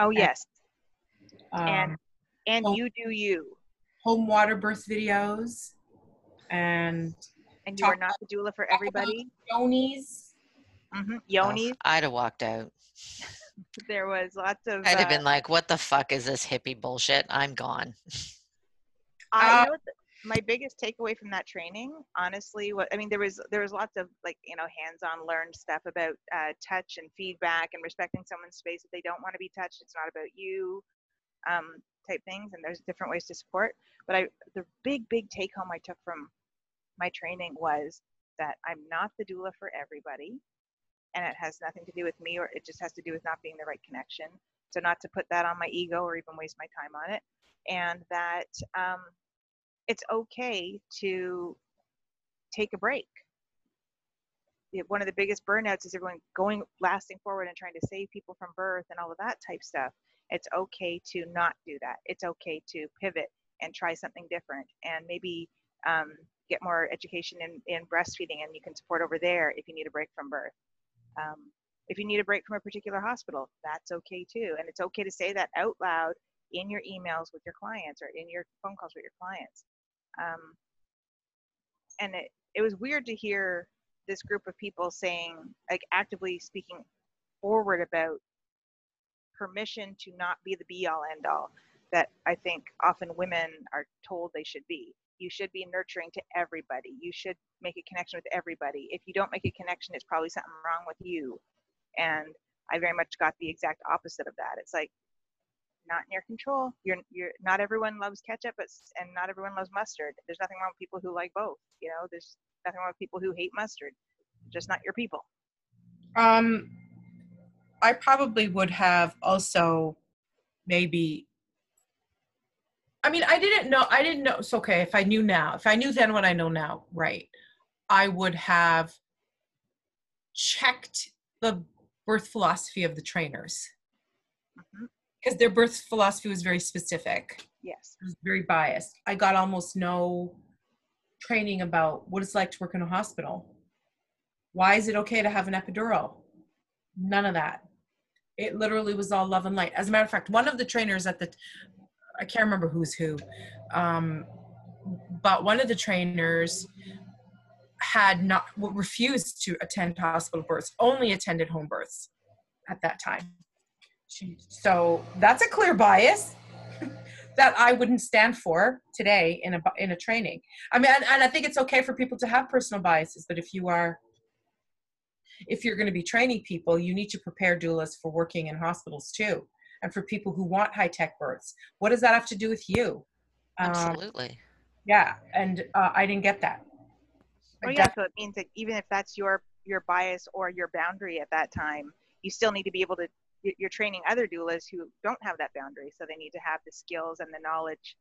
Oh yes, Um, And- and you do you, home water birth videos and and you are not the doula for everybody. yoni's. hmm Oh, I'd have walked out. there was lots of. I'd have uh, been like, "What the fuck is this hippie bullshit? I'm gone." I, Uh, know what the- my biggest takeaway from that training, honestly, what I mean, there was there was lots of like you know hands-on learned stuff about uh, touch and feedback and respecting someone's space if they don't want to be touched. It's not about you, um, type things, and there's different ways to support. But I, the big big take home I took from my training was that I'm not the doula for everybody, and it has nothing to do with me, or it just has to do with not being the right connection. So not to put that on my ego or even waste my time on it, and that. Um, it's okay to take a break. One of the biggest burnouts is everyone going lasting forward and trying to save people from birth and all of that type stuff. It's okay to not do that. It's okay to pivot and try something different and maybe um, get more education in, in breastfeeding and you can support over there if you need a break from birth. Um, if you need a break from a particular hospital, that's okay too. And it's okay to say that out loud in your emails with your clients or in your phone calls with your clients. Um, and it, it was weird to hear this group of people saying, like, actively speaking forward about permission to not be the be all end all that I think often women are told they should be. You should be nurturing to everybody. You should make a connection with everybody. If you don't make a connection, it's probably something wrong with you. And I very much got the exact opposite of that. It's like, not in your control. You're you're not everyone loves ketchup, but and not everyone loves mustard. There's nothing wrong with people who like both. You know, there's nothing wrong with people who hate mustard. Just not your people. Um, I probably would have also maybe. I mean, I didn't know. I didn't know. It's okay if I knew now. If I knew then what I know now, right? I would have checked the birth philosophy of the trainers mm-hmm. because their birth philosophy was very specific. Yes. It was very biased. I got almost no training about what it's like to work in a hospital. Why is it okay to have an epidural? None of that. It literally was all love and light. As a matter of fact, one of the trainers at the, I can't remember who's who, um, but one of the trainers had not refused to attend hospital births, only attended home births at that time. So that's a clear bias that I wouldn't stand for today in a in a training. I mean, and, and I think it's okay for people to have personal biases, but if you are if you're going to be training people, you need to prepare doulas for working in hospitals too, and for people who want high tech births. What does that have to do with you? Um, Absolutely. Um, yeah, and uh, I didn't get that. Well, yeah, so it means that even if that's your your bias or your boundary at that time, you still need to be able to. You're training other doulas who don't have that boundary, so they need to have the skills and the knowledge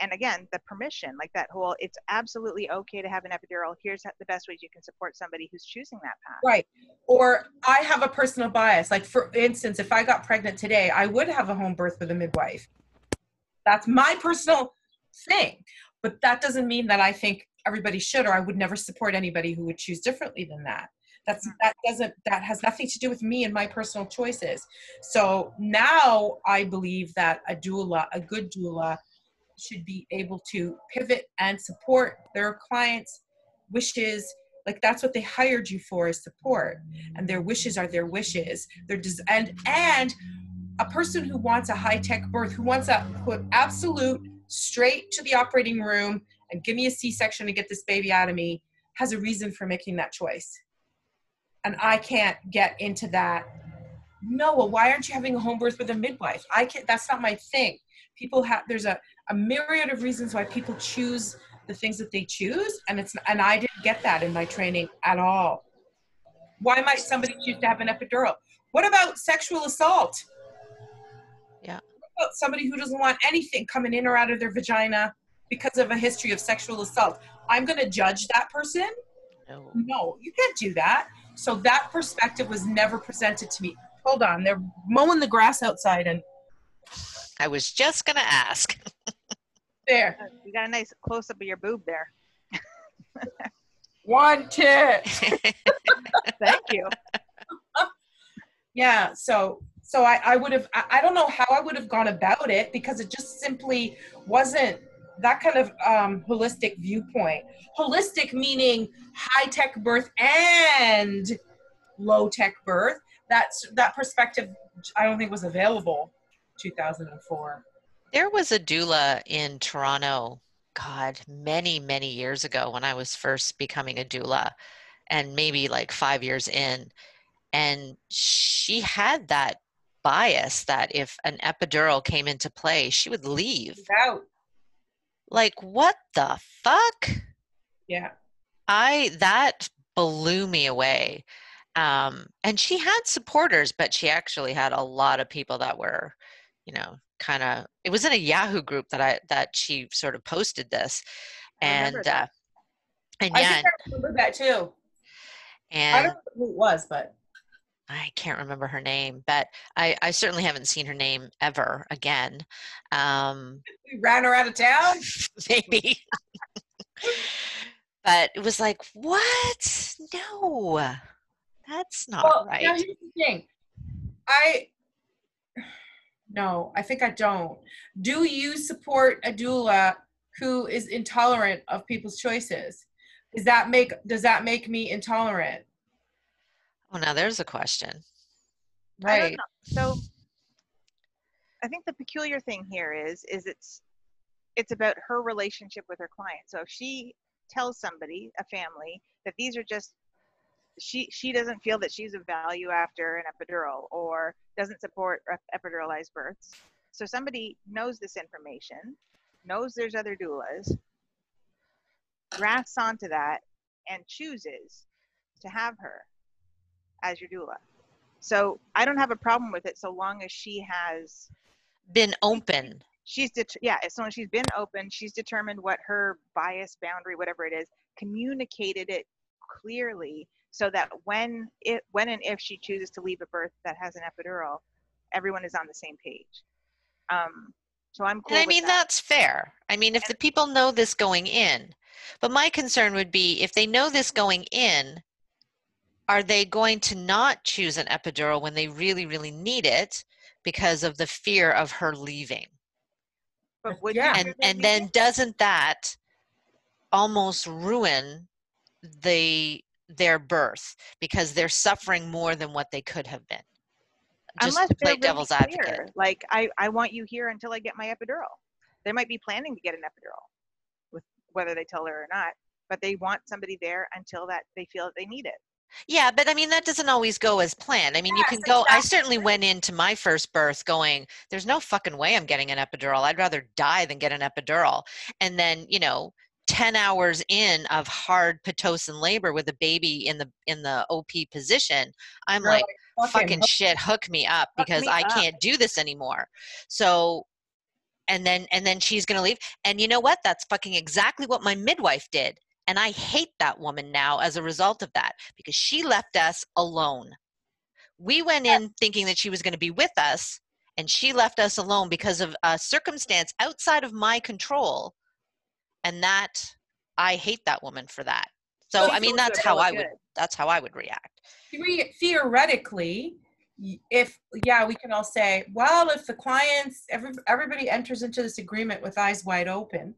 and again the permission like that whole it's absolutely okay to have an epidural. Here's the best ways you can support somebody who's choosing that path. Right. Or i have a personal bias. Like for instance if i got pregnant today i would have a home birth with a midwife. That's my personal thing. But that doesn't mean that i think everybody should or i would never support anybody who would choose differently than that. That's mm. that doesn't that has nothing to do with me and my personal choices. So now i believe that a doula a good doula should be able to pivot and support their clients wishes. Like that's what they hired you for is support. And their wishes are their wishes. Their des- and and a person who wants a high tech birth who wants a put absolute straight to the operating room and give me a c-section to get this baby out of me has a reason for making that choice. And i can't get into that. No well why aren't you having a home birth with a midwife? I can't that's not my thing. People have there's a a myriad of reasons why people choose the things that they choose and it's and i didn't get that in my training at all. Why might somebody choose to have an epidural? What about sexual assault? Yeah. What about somebody who doesn't want anything coming in or out of their vagina because of a history of sexual assault? I'm going to judge that person? No. No you can't do that. So that perspective was never presented to me. Hold on they're mowing the grass outside and i was just going to ask there. You got a nice close up of your boob there. One tit. Thank you. yeah. So so I, I would have I, I don't know how I would have gone about it because it just simply wasn't that kind of um, holistic viewpoint. Holistic meaning high tech birth and low tech birth. That's that perspective. I don't think was available 2004. There was a doula in Toronto, God, many, many years ago when I was first becoming a doula, and maybe like five years in. And she had that bias that if an epidural came into play, she would leave. Out. Like, what the fuck? Yeah. I, that blew me away. Um, and she had supporters, but she actually had a lot of people that were, you know, kind of it was in a Yahoo group that I that she sort of posted this, and uh, and I yeah, I remember that too. And I don't know who it was, but I can't remember her name, but I, I certainly haven't seen her name ever again. Um, we ran her out of town, maybe. but it was like, what? No, that's not well, right. Now here's the thing. I no, I think I don't. Do you support a doula who is intolerant of people's choices? Does that make does that make me intolerant? Oh, now there's a question. Right. So I think the peculiar thing here is is it's it's about her relationship with her client. So if she tells somebody, a family, that these are just she she doesn't feel that she's of value after an epidural or doesn't support epiduralized births. So somebody knows this information, knows there's other doulas, grasps onto that, and chooses to have her as your doula. So I don't have a problem with it so long as she has been open. She's det- yeah, as long as she's been open, she's determined what her bias boundary, whatever it is, communicated it clearly so that when it when and if she chooses to leave a birth that has an epidural, everyone is on the same page. Um, so I'm cool. And I mean that. that's fair. I mean if the people know this going in, but my concern would be if they know this going in, are they going to not choose an epidural when they really really need it because of the fear of her leaving? But yeah. and and then doesn't that almost ruin the their birth because they're suffering more than what they could have been. Just Unless to play really devil's clear, advocate. Like I, I want you here until I get my epidural. They might be planning to get an epidural, with whether they tell her or not. But they want somebody there until that they feel that they need it. Yeah, but I mean that doesn't always go as planned. I mean, you can go. I certainly went into my first birth going, "There's no fucking way I'm getting an epidural. I'd rather die than get an epidural." And then, you know, ten hours in of hard pitocin labor with a baby in the in the OP position, I'm You're like, like, "Fucking shit, hook me up Hook because me I up. can't do this anymore." So, and then and then she's gonna leave. And you know what? That's fucking exactly what my midwife did. And I hate that woman now as a result of that because she left us alone. We went in thinking that she was going to be with us, and she left us alone because of a circumstance outside of my control. And that, I hate that woman for that. So, She I mean, that's how I would, good. that's how I would react. Theoretically if yeah we can all say well if the clients every, everybody enters into this agreement with eyes wide open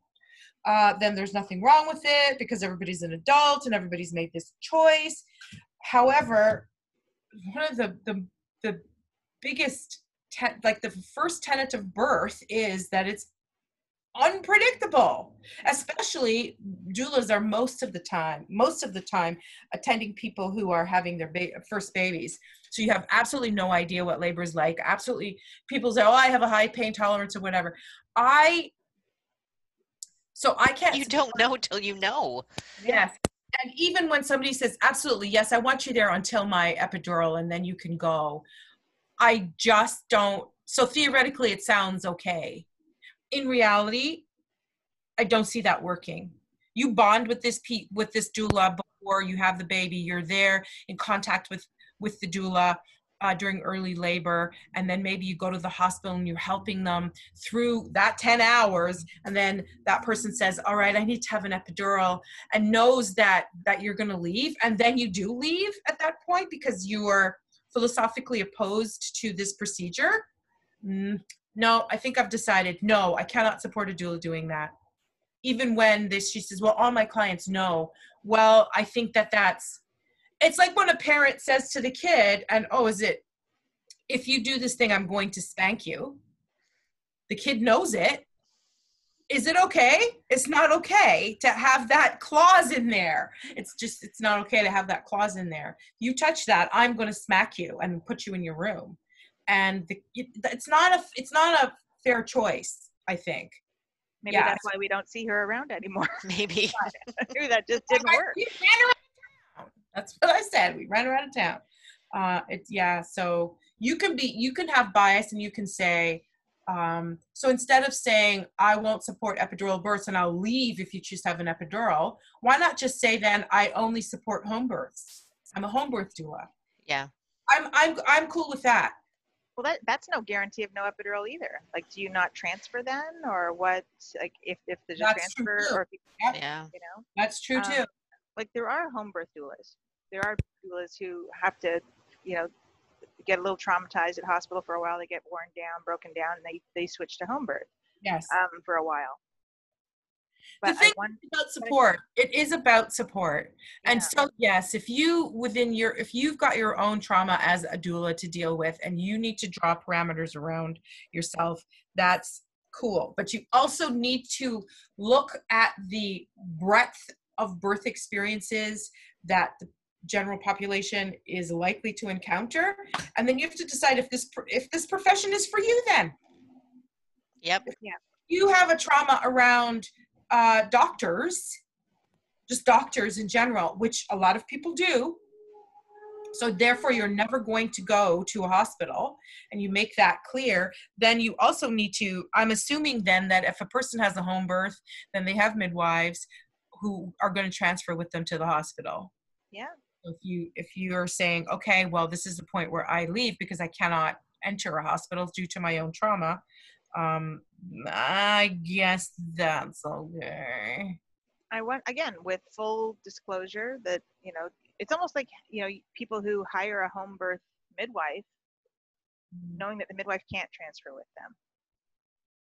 uh, then there's nothing wrong with it because everybody's an adult and everybody's made this choice however one of the the, the biggest te- like the first tenet of birth is that it's unpredictable especially doulas are most of the time most of the time attending people who are having their ba- first babies so you have absolutely no idea what labor is like absolutely people say oh i have a high pain tolerance or whatever i so i can't You don't know till you know. Yes. And even when somebody says, absolutely, yes, I want you there until my epidural and then you can go, I just don't. So theoretically, it sounds okay. In reality, I don't see that working. You bond with this pe- with this doula before you have the baby. You're there in contact with with the doula uh, during early labor, and then maybe you go to the hospital and you're helping them through that 10 hours, and then that person says, "All right, I need to have an epidural," and knows that that you're going to leave, and then you do leave at that point because you are philosophically opposed to this procedure. Mm, no, I think I've decided. No, I cannot support a doula doing that. Even when this, she says, "Well, all my clients know." Well, I think that that's. It's like when a parent says to the kid, and oh, is it? If you do this thing, I'm going to spank you. The kid knows it. Is it okay? It's not okay to have that clause in there. It's just, it's not okay to have that clause in there. You touch that, I'm going to smack you and put you in your room. And the, it's not a, it's not a fair choice. I think. Maybe Yeah. that's why we don't see her around anymore. Maybe. Maybe that just didn't work. We ran around town. That's what I said. We ran around town. Uh, it's yeah. So you can be, you can have bias, and you can say. Um, so instead of saying I won't support epidural births and I'll leave if you choose to have an epidural, why not just say then I only support home births? I'm a home birth doula. Yeah. I'm I'm I'm cool with that. Well, that that's no guarantee of no epidural either. Like, do you not transfer then, or what? Like, if if there's a That's transfer, or if you, Yeah. you know, That's true Um, too. like there are home birth doulas. There are doulas who have to, you know, get a little traumatized at hospital for a while. They get worn down, broken down, and they they switch to home birth Yes. um, for a while. But thing want, It's about support. It is about support. And so yes, if you within your if you've got your own trauma as a doula to deal with and you need to draw parameters around yourself, that's cool. But you also need to look at the breadth of birth experiences that the general population is likely to encounter and then you have to decide if this if this profession is for you then Yep. yeah you have a trauma around uh, doctors, just doctors in general, which a lot of people do. So therefore, you're never going to go to a hospital, and you make that clear. Then you also need to. I'm assuming then that if a person has a home birth, then they have midwives who are going to transfer with them to the hospital. yeah, If you if you're saying, okay, well, this is the point where I leave because I cannot enter a hospital due to my own trauma, um, I guess that's okay. I want again with full disclosure that you know it's almost like you know people who hire a home birth midwife knowing that the midwife can't transfer with them.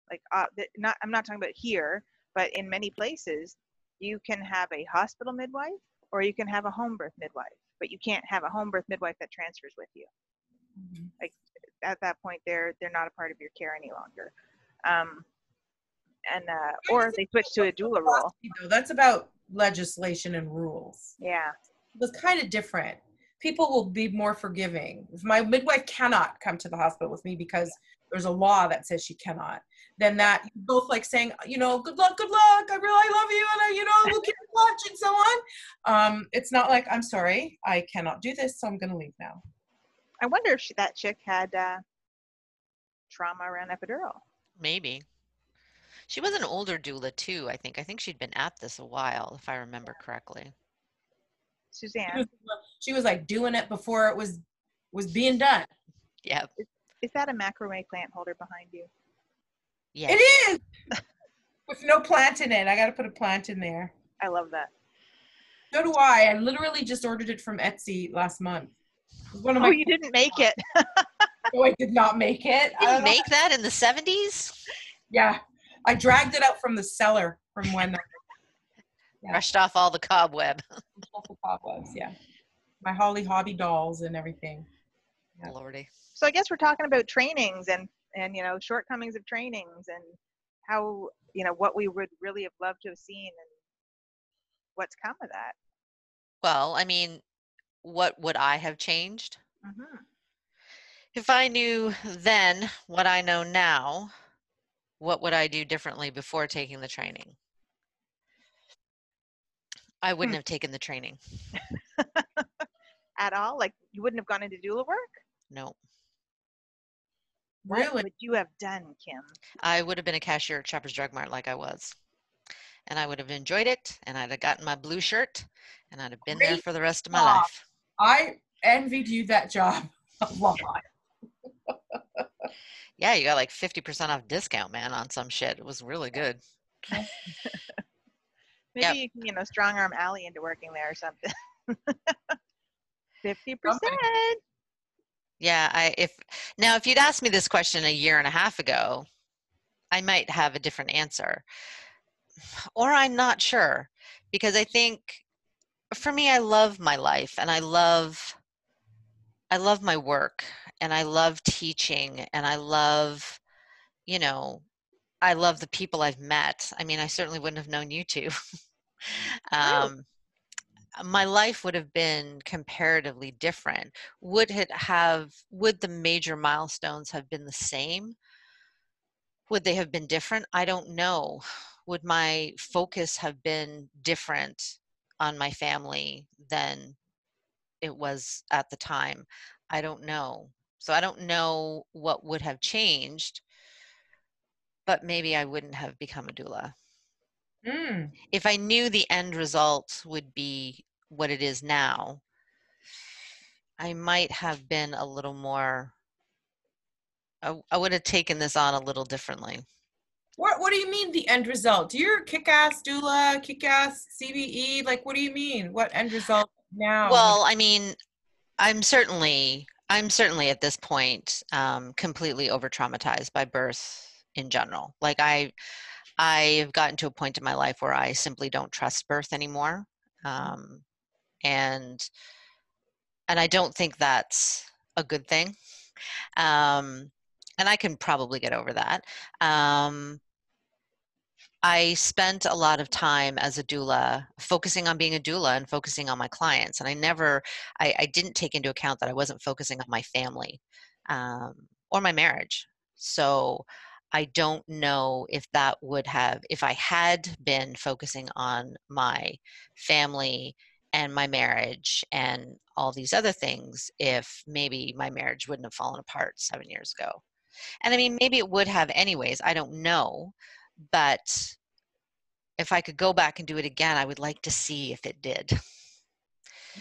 Like, uh, not I'm not talking about here, but in many places, you can have a hospital midwife or you can have a home birth midwife, but you can't have a home birth midwife that transfers with you. At that point, they're they're not a part of your care any longer. Um, and uh, or they switch to a doula role. That's about legislation and rules. Yeah. It was kind of different. People will be more forgiving. If my midwife cannot come to the hospital with me because there's a law that says she cannot, then that both like saying, you know, good luck, good luck. I really love you, and I, you know, we'll keep in touch and so on. Um, it's not like I'm sorry, I cannot do this, so I'm going to leave now. I wonder if she, that chick had uh, trauma around epidural. Maybe. She was an older doula too, I think. I think she'd been at this a while, if I remember correctly. She Suzanne, was, she was like doing it before it was was being done. Yeah. is that a macrame plant holder behind you? Yeah. It is with no plant in it. I got to put a plant in there. I love that. So do I. I literally just ordered it from Etsy last month. It was one of Oh, my. you didn't make it. Oh, I did not make it. I Didn't don't know. make that in the 70s? Yeah, I dragged it out from the cellar from when the Yeah. Brushed off all the cobweb. the cobwebs. Yeah, my Holly Hobbie dolls and everything. Yeah. Lordy. so I guess we're talking about trainings and and you know shortcomings of trainings and how you know what we would really have loved to have seen and what's come of that. Well, I mean, what would I have changed? hmm If I knew then what I know now, what would I do differently before taking the training? I wouldn't have taken the training. At all, like you wouldn't have gone into doula work. No. What Really? would you have done, Kim? I would have been a cashier at Shoppers Drug Mart like I was. And I would have enjoyed it, and I'd have gotten my blue shirt, and I'd have been there for the rest of my job. life. I envied you that job a lot. Yeah, you got like 50% off discount, man, on some shit. It was really good. Maybe Yep. you can, you know, strong arm Allie into working there or something. Fifty percent. Yeah, I if now if you'd asked me this question a year and a half ago, I might have a different answer. Or I'm not sure because I think for me I love my life and I love I love my work and I love teaching and I love you know I love the people I've met. I mean, I certainly wouldn't have known you two. um my life would have been comparatively different. Would it have would the major milestones have been the same? Would they have been different? I don't know. Would my focus have been different on my family than it was at the time i don't know so i don't know what would have changed but maybe i wouldn't have become a doula Mm. if I knew the end result would be what it is now, I might have been a little more. I, I would have taken this on a little differently. What What do you mean the end result? You're kick-ass doula, kick-ass CBE. Like, what do you mean? What end result now? Well, I mean, I'm certainly, I'm certainly at this point um, completely over traumatized by birth in general. Like I, I've gotten to a point in my life where I simply don't trust birth anymore, um, and and I don't think that's a good thing. Um, and I can probably get over that. Um, I spent a lot of time as a doula focusing on being a doula and focusing on my clients. And I never, I, I didn't take into account that I wasn't focusing on my family um, or my marriage. So I don't know if that would have, if I had been focusing on my family and my marriage and all these other things, if maybe my marriage wouldn't have fallen apart seven years ago. And I mean, maybe it would have anyways. I don't know but if I could go back and do it again, I would like to see if it did.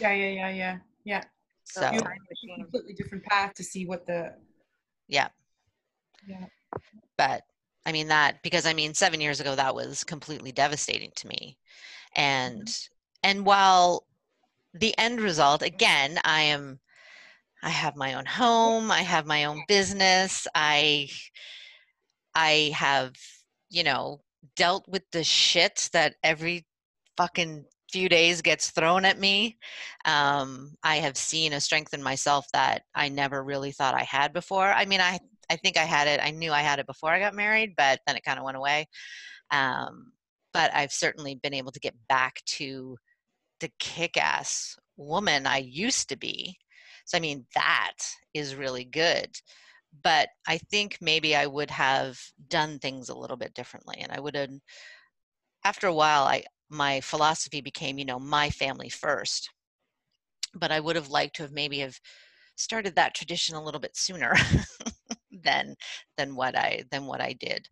yeah, yeah, yeah, yeah, yeah. So, You- time. Completely different path to see what the. yeah, Yeah. but I mean that because I mean 7 years ago that was completely devastating to me. And mm-hmm. and while the end result again, I am I have my own home, I have my own business, I I have, you know, dealt with the shit that every fucking few days gets thrown at me, um, I have seen a strength in myself that I never really thought I had before. I mean, I I think I had it. I knew I had it before I got married, but then it kind of went away. Um, but I've certainly been able to get back to the kick-ass woman I used to be. So I mean, that is really good. But I think maybe I would have done things a little bit differently, and I would have. After a while, I my philosophy became, you know, my family first. But I would have liked to have maybe have started that tradition a little bit sooner than than what I than what I did.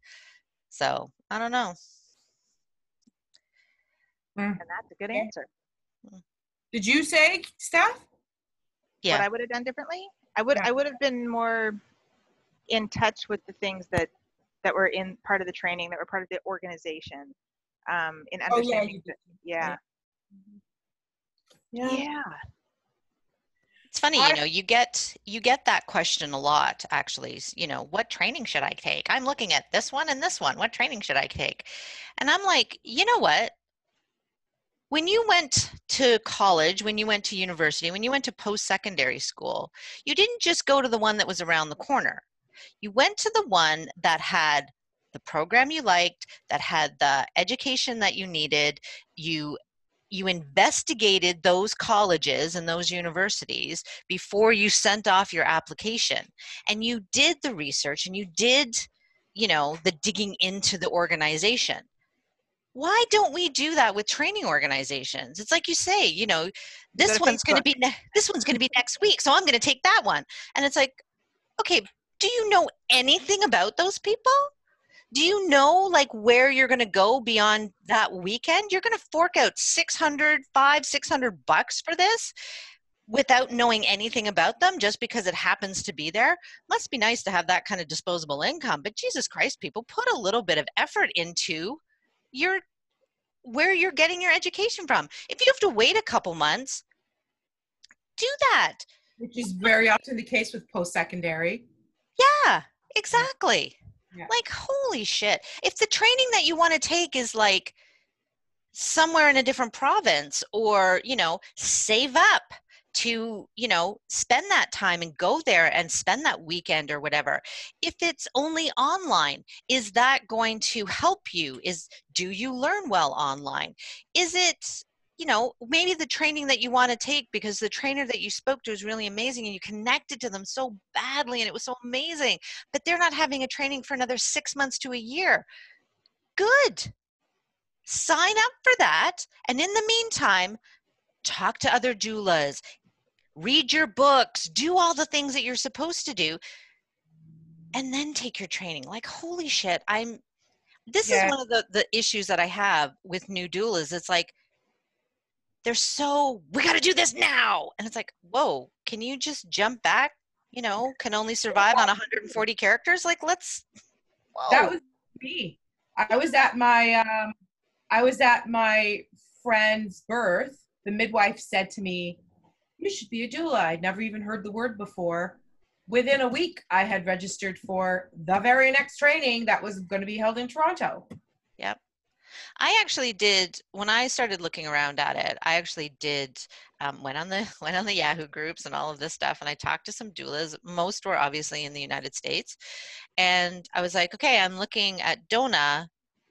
So I don't know. Mm. And that's a good answer. Did you say, Steph? Yeah. What I would have done differently? I would Yeah. I would have been more in touch with the things that that were in part of the training that were part of the organization. Um, in Oh, yeah, understanding that- yeah. Yeah. Yeah. It's funny, you know, you get you get that question a lot actually. You know, what training should I take? I'm looking at this one and this one. What training should I take? And I'm like, you know what? When you went to college, when you went to university, when you went to post-secondary school, you didn't just go to the one that was around the corner. You went to the one that had the program you liked, that had the education that you needed. You you investigated those colleges and those universities before you sent off your application. And you did the research and you did you know the digging into the organization. Why don't we do that with training organizations? It's like you say you know this one's going to be ne- this one's going to be next week so i'm going to take that one. And it's like okay do you know anything about those people? Do you know like where you're going to go beyond that weekend? You're going to fork out 600 5 600 bucks for this without knowing anything about them just because it happens to be there? Must be nice to have that kind of disposable income but jesus christ people put a little bit of effort into your where you're getting your education from. If you have to wait a couple months do that. Which is very often the case with post-secondary. Yeah, exactly. Yeah. Like, holy shit. If the training that you want to take is like somewhere in a different province or, you know, save up to, you know, spend that time and go there and spend that weekend or whatever. If it's only online, is that going to help you? Is do you learn well online? Is it you know, maybe the training that you want to take because the trainer that you spoke to is really amazing and you connected to them so badly and it was so amazing, but they're not having a training for another six months to a year. Good. Sign up for that. And in the meantime, talk to other doulas, read your books, do all the things that you're supposed to do, and then take your training. Like, holy shit, I'm. This Yeah. is one of the, the issues that I have with new doulas. It's like, they're so we got to do this now and it's like whoa can you just jump back you know can only survive on 140 characters like let's whoa. That was me. I was at my um, I was at my friend's birth. The midwife said to me, "You should be a doula." I'd never even heard the word before. Within a week, I had registered for the very next training that was going to be held in Toronto. I actually did when I started looking around at it. I actually did um, went on the went on the Yahoo groups and all of this stuff, and I talked to some doulas. Most were obviously in the United States, and I was like, okay, I'm looking at DONA,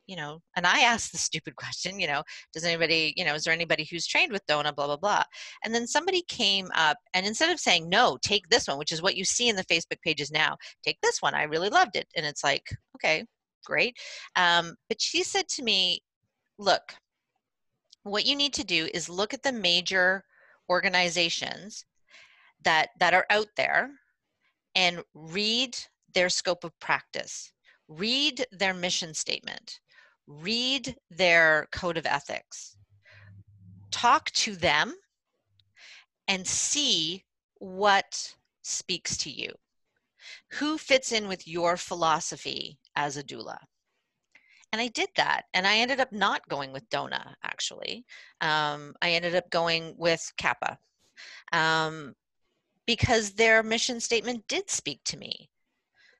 you know, and I asked the stupid question, you know, does anybody, you know, is there anybody who's trained with DONA, blah blah blah, and then somebody came up, and instead of saying no, take this one, which is what you see in the Facebook pages now, take this one. I really loved it, and it's like, okay, great. Um, but she said to me, look, what you need to do is look at the major organizations that that are out there and read their scope of practice. Read their mission statement. Read their code of ethics. Talk to them and see what speaks to you. Who fits in with your philosophy as a doula? and I did that. And I ended up not going with DONA, actually. Um, I ended up going with CAPPA um, because their mission statement did speak to me.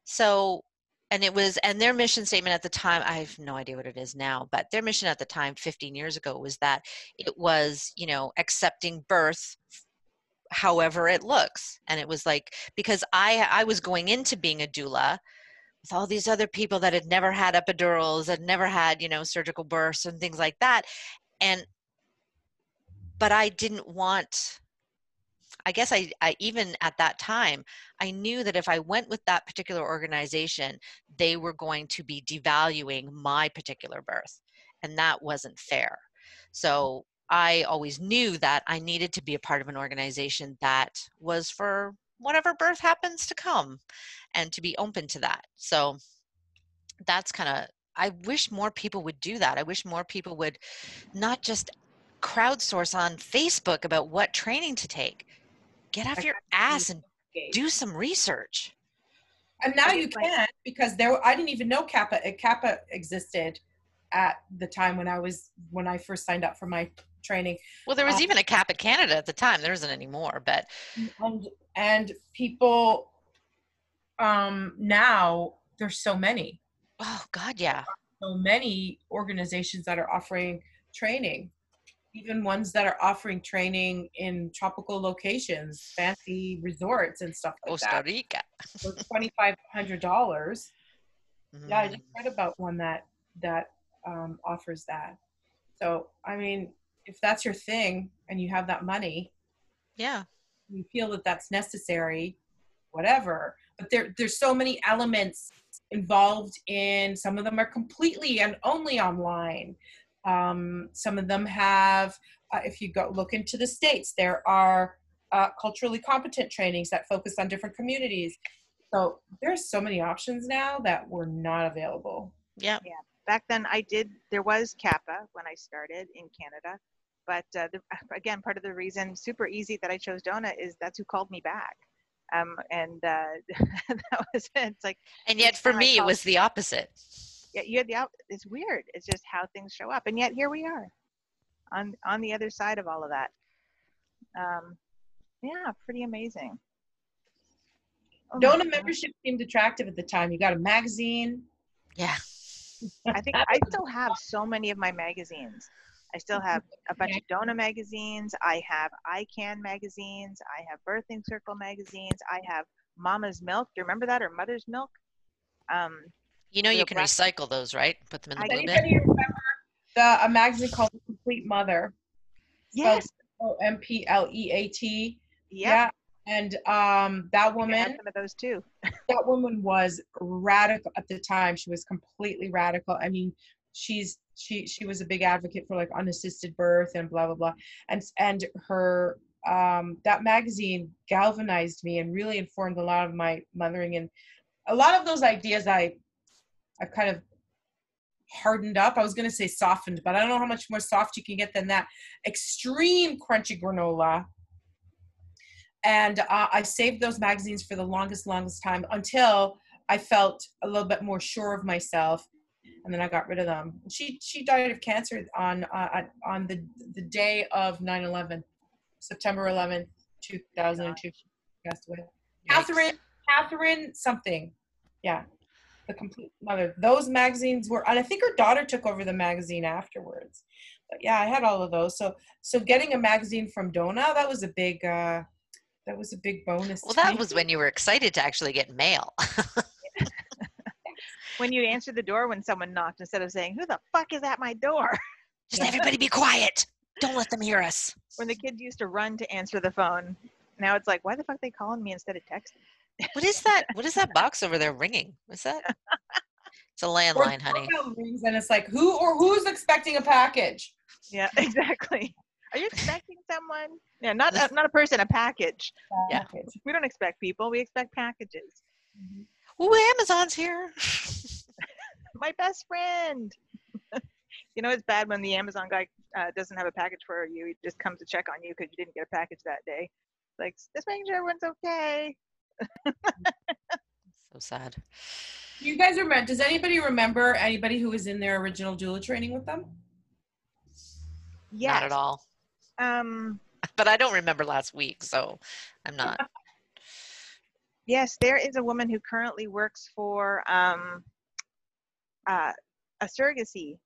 So, and it was and their mission statement at the time i have no idea what it is now but their mission at the time 15 years ago was that it was you know accepting birth however it looks and it was like because i i was going into being a doula with all these other people that had never had epidurals had never had you know surgical births and things like that and but i didn't want I guess I, I even at that time, I knew that if I went with that particular organization, they were going to be devaluing my particular birth. And that wasn't fair. So I always knew that I needed to be a part of an organization that was for whatever birth happens to come and to be open to that. So that's kind of, I wish more people would do that. I wish more people would not just crowdsource on Facebook about what training to take get off your ass and do some research. And now you can because there I didn't even know CAPPA CAPPA existed at the time when I was when I first signed up for my training. Well, there was um, even a CAPPA Canada at the time. There isn't anymore, but and and people um now there's so many. Oh God, yeah. So many organizations that are offering training even ones that are offering training in tropical locations, fancy resorts and stuff like that. Costa that. Rica. For twenty five hundred dollars. Mm-hmm. Yeah, I just read about one that that um, offers that. So I mean, if that's your thing and you have that money, yeah, you feel that that's necessary, whatever. But there there's so many elements involved in some of them are completely and only online um, some of them have, uh, if you go look into the states, there are uh, culturally competent trainings that focus on different communities. So there's so many options now that were not available. Yeah. Yeah. Back then, I did. There was CAPPA when I started in Canada, but uh, the, again, part of the reason, super easy, that I chose DONA is that's who called me back. Um, and uh, that was it. It's like. And yet, for me, it was the opposite yeah, you had the out. It's weird. It's just how things show up, and yet here we are, on on the other side of all of that. Um, yeah, pretty amazing. Oh DONA membership seemed attractive at the time. You got a magazine. Yeah. I think I still have so many of my magazines. I still have a bunch of DONA magazines. I have ICAN magazines. I have Birthing Circle magazines. I have Mama's Milk. Do you remember that or Mother's Milk? Um, you know you can recycle those, right? Put them in the blue bin. remember the a magazine called The Compleat Mother? Yes. O M P L E A T. Yeah. And um, that woman. Some of those too. that woman was radical at the time. She was completely radical. I mean, she's she she was a big advocate for like unassisted birth and blah blah blah. And and her um, that magazine galvanized me and really informed a lot of my mothering and a lot of those ideas I I've kind of hardened up. I was going to say softened, but I don't know how much more soft you can get than that. Extreme crunchy granola. And uh, I saved those magazines for the longest, longest time until I felt a little bit more sure of myself, and then I got rid of them. She she died of cancer on uh, on the the day of 9/11, September 11th, 2002. She passed away. Catherine Catherine something, yeah the compleat mother. Those magazines were and i think her daughter took over the magazine afterwards. But yeah i had all of those. So so getting a magazine from DONA that was a big uh that was a big bonus well that was when you were excited to actually get mail when you answered the door when someone knocked instead of saying who the fuck is at my door just everybody be quiet don't let them hear us when the kids used to run to answer the phone now it's like why the fuck they calling me instead of texting what is that? What is that box over there ringing? What's that? It's a landline, honey. Rings and it's like who or who's expecting a package? Yeah, exactly. Are you expecting someone? Yeah, not a, not a person, a package. Yeah, we don't expect people. We expect packages. Mm-hmm. Oh, Amazon's here. My best friend. you know, it's bad when the Amazon guy uh, doesn't have a package for you. He just comes to check on you because you didn't get a package that day. Like, just making sure everyone's okay so sad. You guys remember? Does anybody remember anybody who was in their original doula training with them? Yeah, not at all. Um, but I don't remember last week, so I'm not. Yes, there is a woman who currently works for um, uh, a surrogacy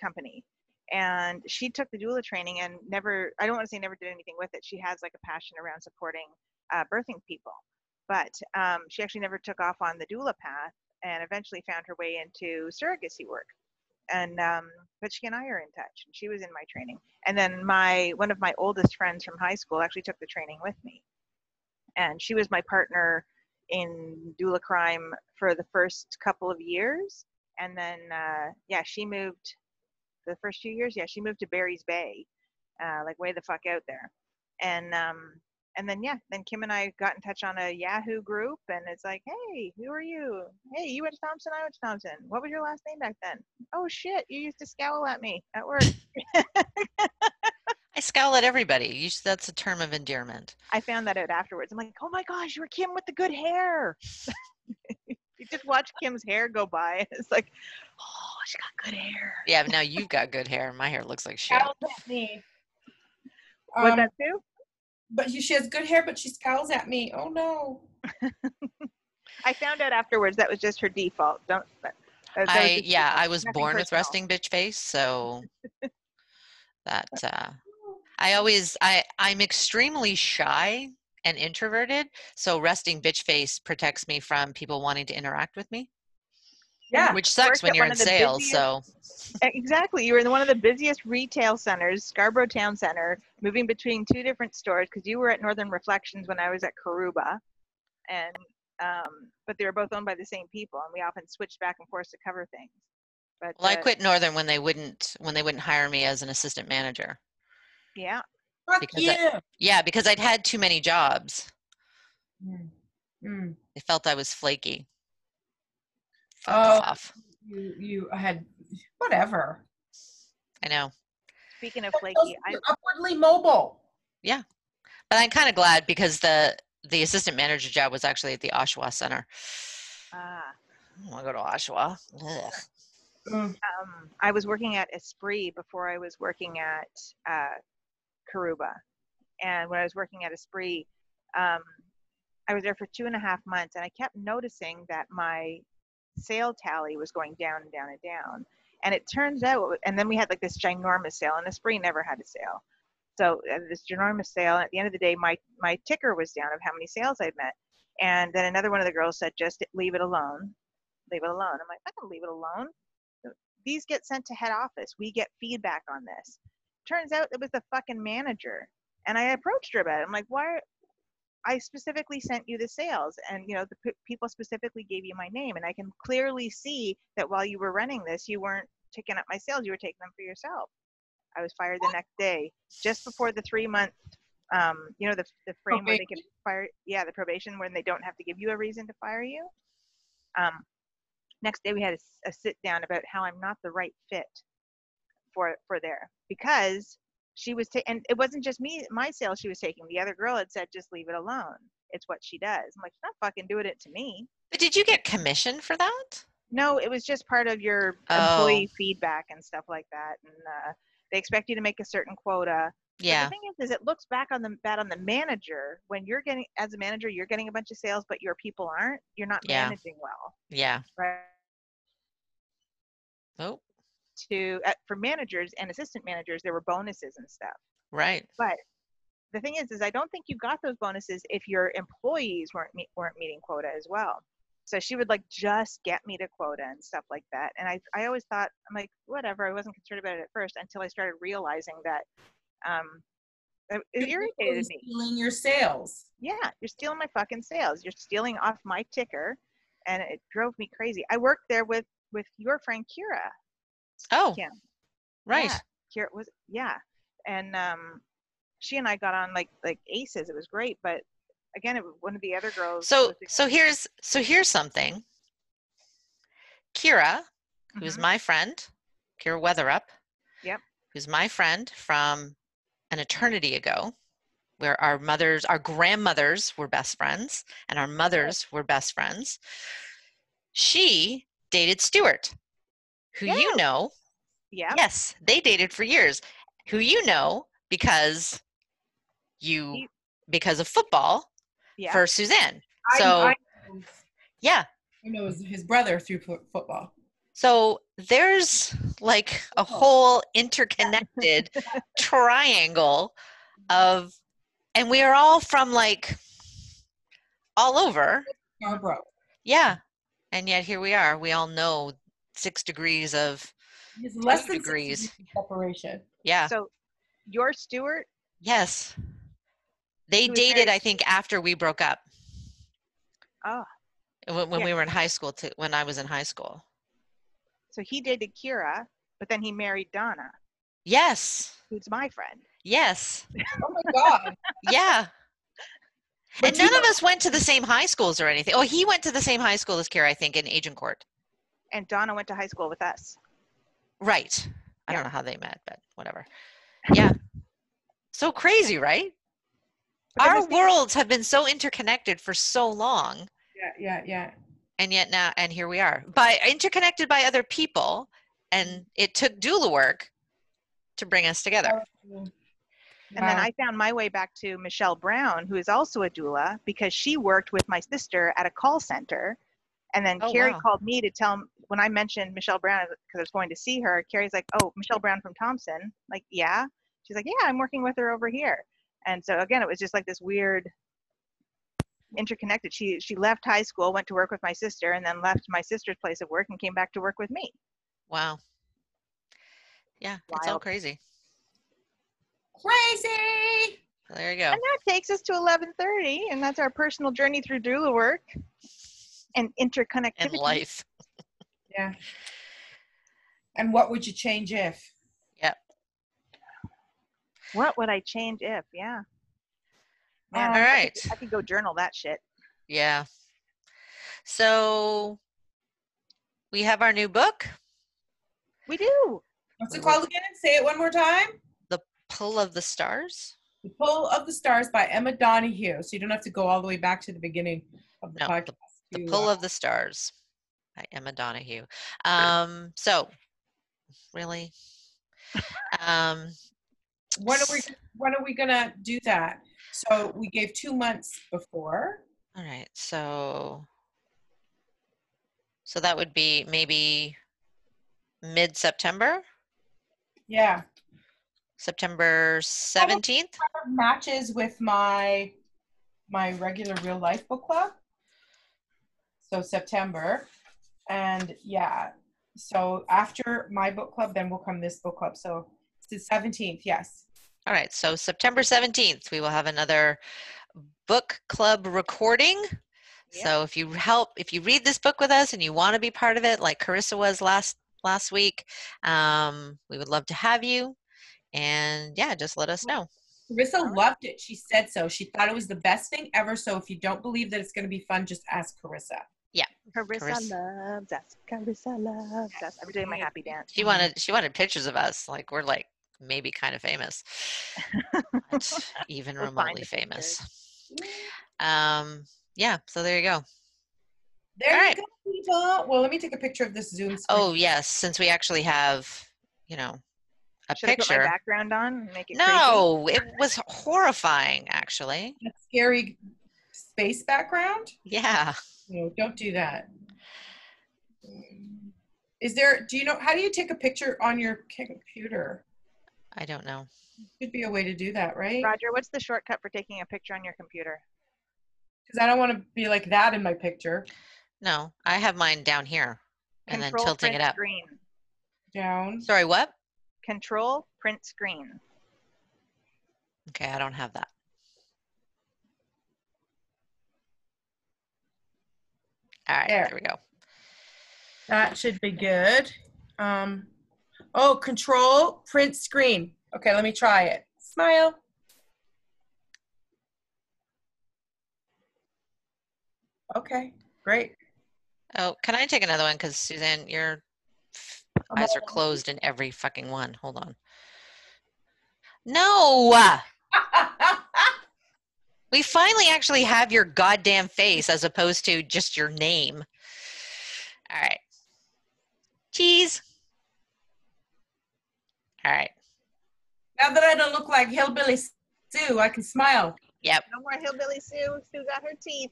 company. And she took the doula training and never, I don't want to say never did anything with it. She has like a passion around supporting uh, birthing people. But um, she actually never took off on the doula path and eventually found her way into surrogacy work. And um, but she and I are in touch, and she was in my training. And then my one of my oldest friends from high school actually took the training with me, and she was my partner in doula crime for the first couple of years. And then uh, yeah, she moved the first few years. Yeah, she moved to Barry's Bay, uh, like way the fuck out there. And um, and then yeah, then Kim and I got in touch on a Yahoo group, and it's like, hey, who are you? Hey, you went to Thompson, I went to Thompson. What was your last name back then? Oh shit, you used to scowl at me at work. I scowl at everybody. You, that's a term of endearment. I found that out afterwards. I'm like, oh my gosh, you're Kim with the good hair. you just watch Kim's hair go by, it's like, oh, she got good hair. Yeah, but now you've got good hair. My hair looks like shit. Scowls at me. Was Um, that too? but she she has good hair, but she scowls at me. Oh no. I found out afterwards that was just her default. Don't. That, that I yeah, default. I was Nothing born with personal. resting bitch face, so that uh I always I I'm extremely shy and introverted, so resting bitch face protects me from people wanting to interact with me, Yeah. which sucks when you're in sales. busiest- So Exactly. You were in one of the busiest retail centers, Scarborough Town Center, moving between two different stores because you were at Northern Reflections when I was at Karuba, and um, but they were both owned by the same people, and we often switched back and forth to cover things. But well, I quit Northern when they wouldn't when they wouldn't hire me as an assistant manager. Yeah, Fuck Because you. I- Yeah, because I'd had too many jobs. Mm. Mm. They felt I was flaky. Fuck Oh. off. You you had whatever. I know. speaking of flaky, I'm upwardly mobile. Yeah, but I'm kind of glad because the the assistant manager job was actually at the Oshawa Center. ah. I want to go to Oshawa. Ugh. Mm. um, I was working at Esprit before I was working at uh, Karuba. And when I was working at Esprit, um, I was there for two and a half months, and I kept noticing that my sale tally was going down and down and down. And it turns out, and then we had like this ginormous sale, and Esprit never had a sale. So uh, this ginormous sale, and at the end of the day, my my ticker was down of how many sales I'd met. And then another one of the girls said, "Just leave it alone, leave it alone." I'm like, "I can leave it alone." these get sent to head office. We get feedback on this. Turns out it was the fucking manager. And I approached her about it. I'm like, why? I specifically sent you the sales, and you know the p- people specifically gave you my name, and I can clearly see that while you were running this, you weren't taking up my sales. You were taking them for yourself. I was fired the next day, just before the three month, um, you know, the the frame where they can fire. Yeah, the probation when they don't have to give you a reason to fire you. Um, next day we had a sit down about how I'm not the right fit for for there because she was ta- and it wasn't just me my sales she was taking the other girl had said just leave it alone it's what she does i'm like she's not fucking doing it to me But did you get commission for that? no it was just part of your employee feedback and stuff like that and uh, they expect you to make a certain quota But Yeah. the thing is, is it looks back on the bad on the manager when you're getting as a manager, you're getting a bunch of sales, but your people aren't. You're not Yeah. managing well, Yeah. right? Oh, To uh, for managers and assistant managers, there were bonuses and stuff. right. But the thing is, is I don't think you got those bonuses if your employees weren't me- weren't meeting quota as well. So she would like just get me to quota and stuff like that. And I I always thought I'm like whatever. I wasn't concerned about it at first until I started realizing that um, it, it You're irritated me. Stealing your sales. Yeah, you're stealing my fucking sales. You're stealing off my ticker, and it drove me crazy. I worked there with with your friend Kira. Oh, Kim. right. Yeah, Kira was yeah, and um, she and I got on like like aces. It was great, but again, it, was one of the other girls. So so here's so here's something. Kira, who's Mhm. my friend, Kira Weatherup. Yep. Who's my friend from an eternity ago, where our mothers, our grandmothers were best friends, and our mothers were best friends. She dated Stuart, who you know. yeah, Yes, they dated for years. Who you know because you because of football yeah. for Suzanne. So I, I, yeah, I know his, his brother through football. so there's like a oh. whole interconnected triangle mm-hmm. of, and we are all from like all over. Scarborough. Yeah. And yet here we are. We all know six degrees of, He's less Two than degrees. six degrees separation. yeah. So your Stewart, Yes. They dated, married- I think, after we broke up. Ah. oh, When, when Yeah. we were in high school, to, when I was in high school. so he dated Kira, but then he married Donna, Yes. who's my friend. Yes. Oh my God. Yeah. But and you none of us went to the same high schools or anything. Oh, he went to the same high school as Kira, I think, in Agincourt. And Donna went to high school with us. Right. I Yeah. don't know how they met, but whatever. Yeah. So crazy, right? But Our worlds have been so interconnected for so long, yeah, yeah, yeah. and yet now, and here we are, by interconnected by other people, and it took doula work to bring us together. And then I found my way back to Michelle Brown, who is also a doula, because she worked with my sister at a call center. And then Oh, Carrie wow. called me to tell when I mentioned Michelle Brown because I was going to see her. Carrie's like, "Oh, Michelle Brown from Thompson." Like, yeah. She's like, "Yeah, I'm working with her over here." And so again, it was just like this weird interconnected. She she left high school, went to work with my sister, and then left my sister's place of work and came back to work with me. Wow. Yeah, it's all crazy. Crazy. There you go. And that takes us to 11:30, and that's our personal journey through doula work and interconnectivity. And life. Yeah. And what would you change if? Yep. What would I change if? Yeah. Man, All I- I right. could- I could go journal that shit. Yeah. So we have our new book, We do. What's it called again? Say it one more time. The Pull of the Stars. The Pull of the Stars by Emma Donoghue. So you don't have to go all the way back to the beginning of the No, podcast. The to, Pull of the Stars by Emma Donoghue. Um, so really, um, when are we when are we gonna do that? So we gave two months before. all right. So, so that would be maybe mid-September, Yeah. September 17th. Matches with my my regular real life book club. So September. And yeah. So after my book club, then will come this book club. So it's the 17th, yes. All right, so September 17th, we will have another book club recording. So if you help, if you read this book with us and you want to be part of it, like Carissa was last last week, um, we would love to have you. And yeah, just let us know. Carissa loved it. She said so. She thought it was the best thing ever. So if you don't believe that it's going to be fun, just ask Carissa. Carissa Carissa. loves us. Carissa loves us. I'm doing my happy dance. She wanted she wanted pictures of us, like we're like maybe kind of famous, not even We'll remotely famous. Um, yeah, so there you go. There All you right. go, people. Well, let me take a picture of this Zoom screen. Oh yes, since we actually have, you know, a Should I put my picture. background on and make it creepy? No, it was horrifying, actually. That scary space background. Yeah. No, don't do that. Is there, do you know, how do you take a picture on your computer? I don't know. Could be a way to do that, right? Roger, what's the shortcut for taking a picture on your computer? Because I don't want to be like that in my picture. No, I have mine down here and then tilting print it up. Screen. Down. Sorry, what? Control print screen. Okay, I don't have that. All right, There. there, we go. That should be good. Um, oh, control print screen. Okay, let me try it. Smile. Okay, great. Oh, can I take another one? Because Suzanne, your eyes are closed in every fucking one. Hold on. No! We finally actually have your goddamn face as opposed to just your name. All right. Cheese. All right. now that I don't look like Hillbilly Sue, I can smile. Yep. No more hillbilly Sue. Sue got her teeth.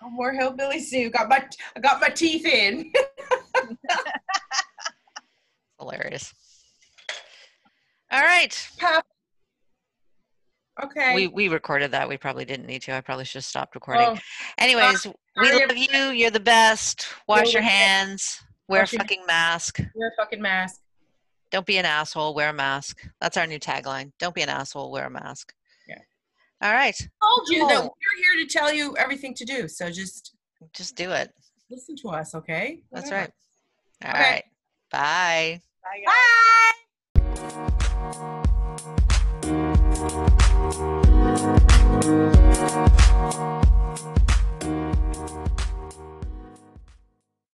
No more hillbilly Sue. Got my I got my teeth in. Hilarious. All right. Okay. We we recorded that. We probably didn't need to. I probably should have stopped recording. Oh, Anyways, we love you. You're the best. Wash your hands. Wear a fucking mask. wear a fucking mask. Don't be an asshole. Wear a mask. That's our new tagline. Don't be an asshole. Wear a mask. Yeah. All right. told you that we're here to tell you everything to do. So just Just do it. listen to us, okay? That's Whatever. right. All right. Okay. Bye. Bye, guys. Bye. Thank you.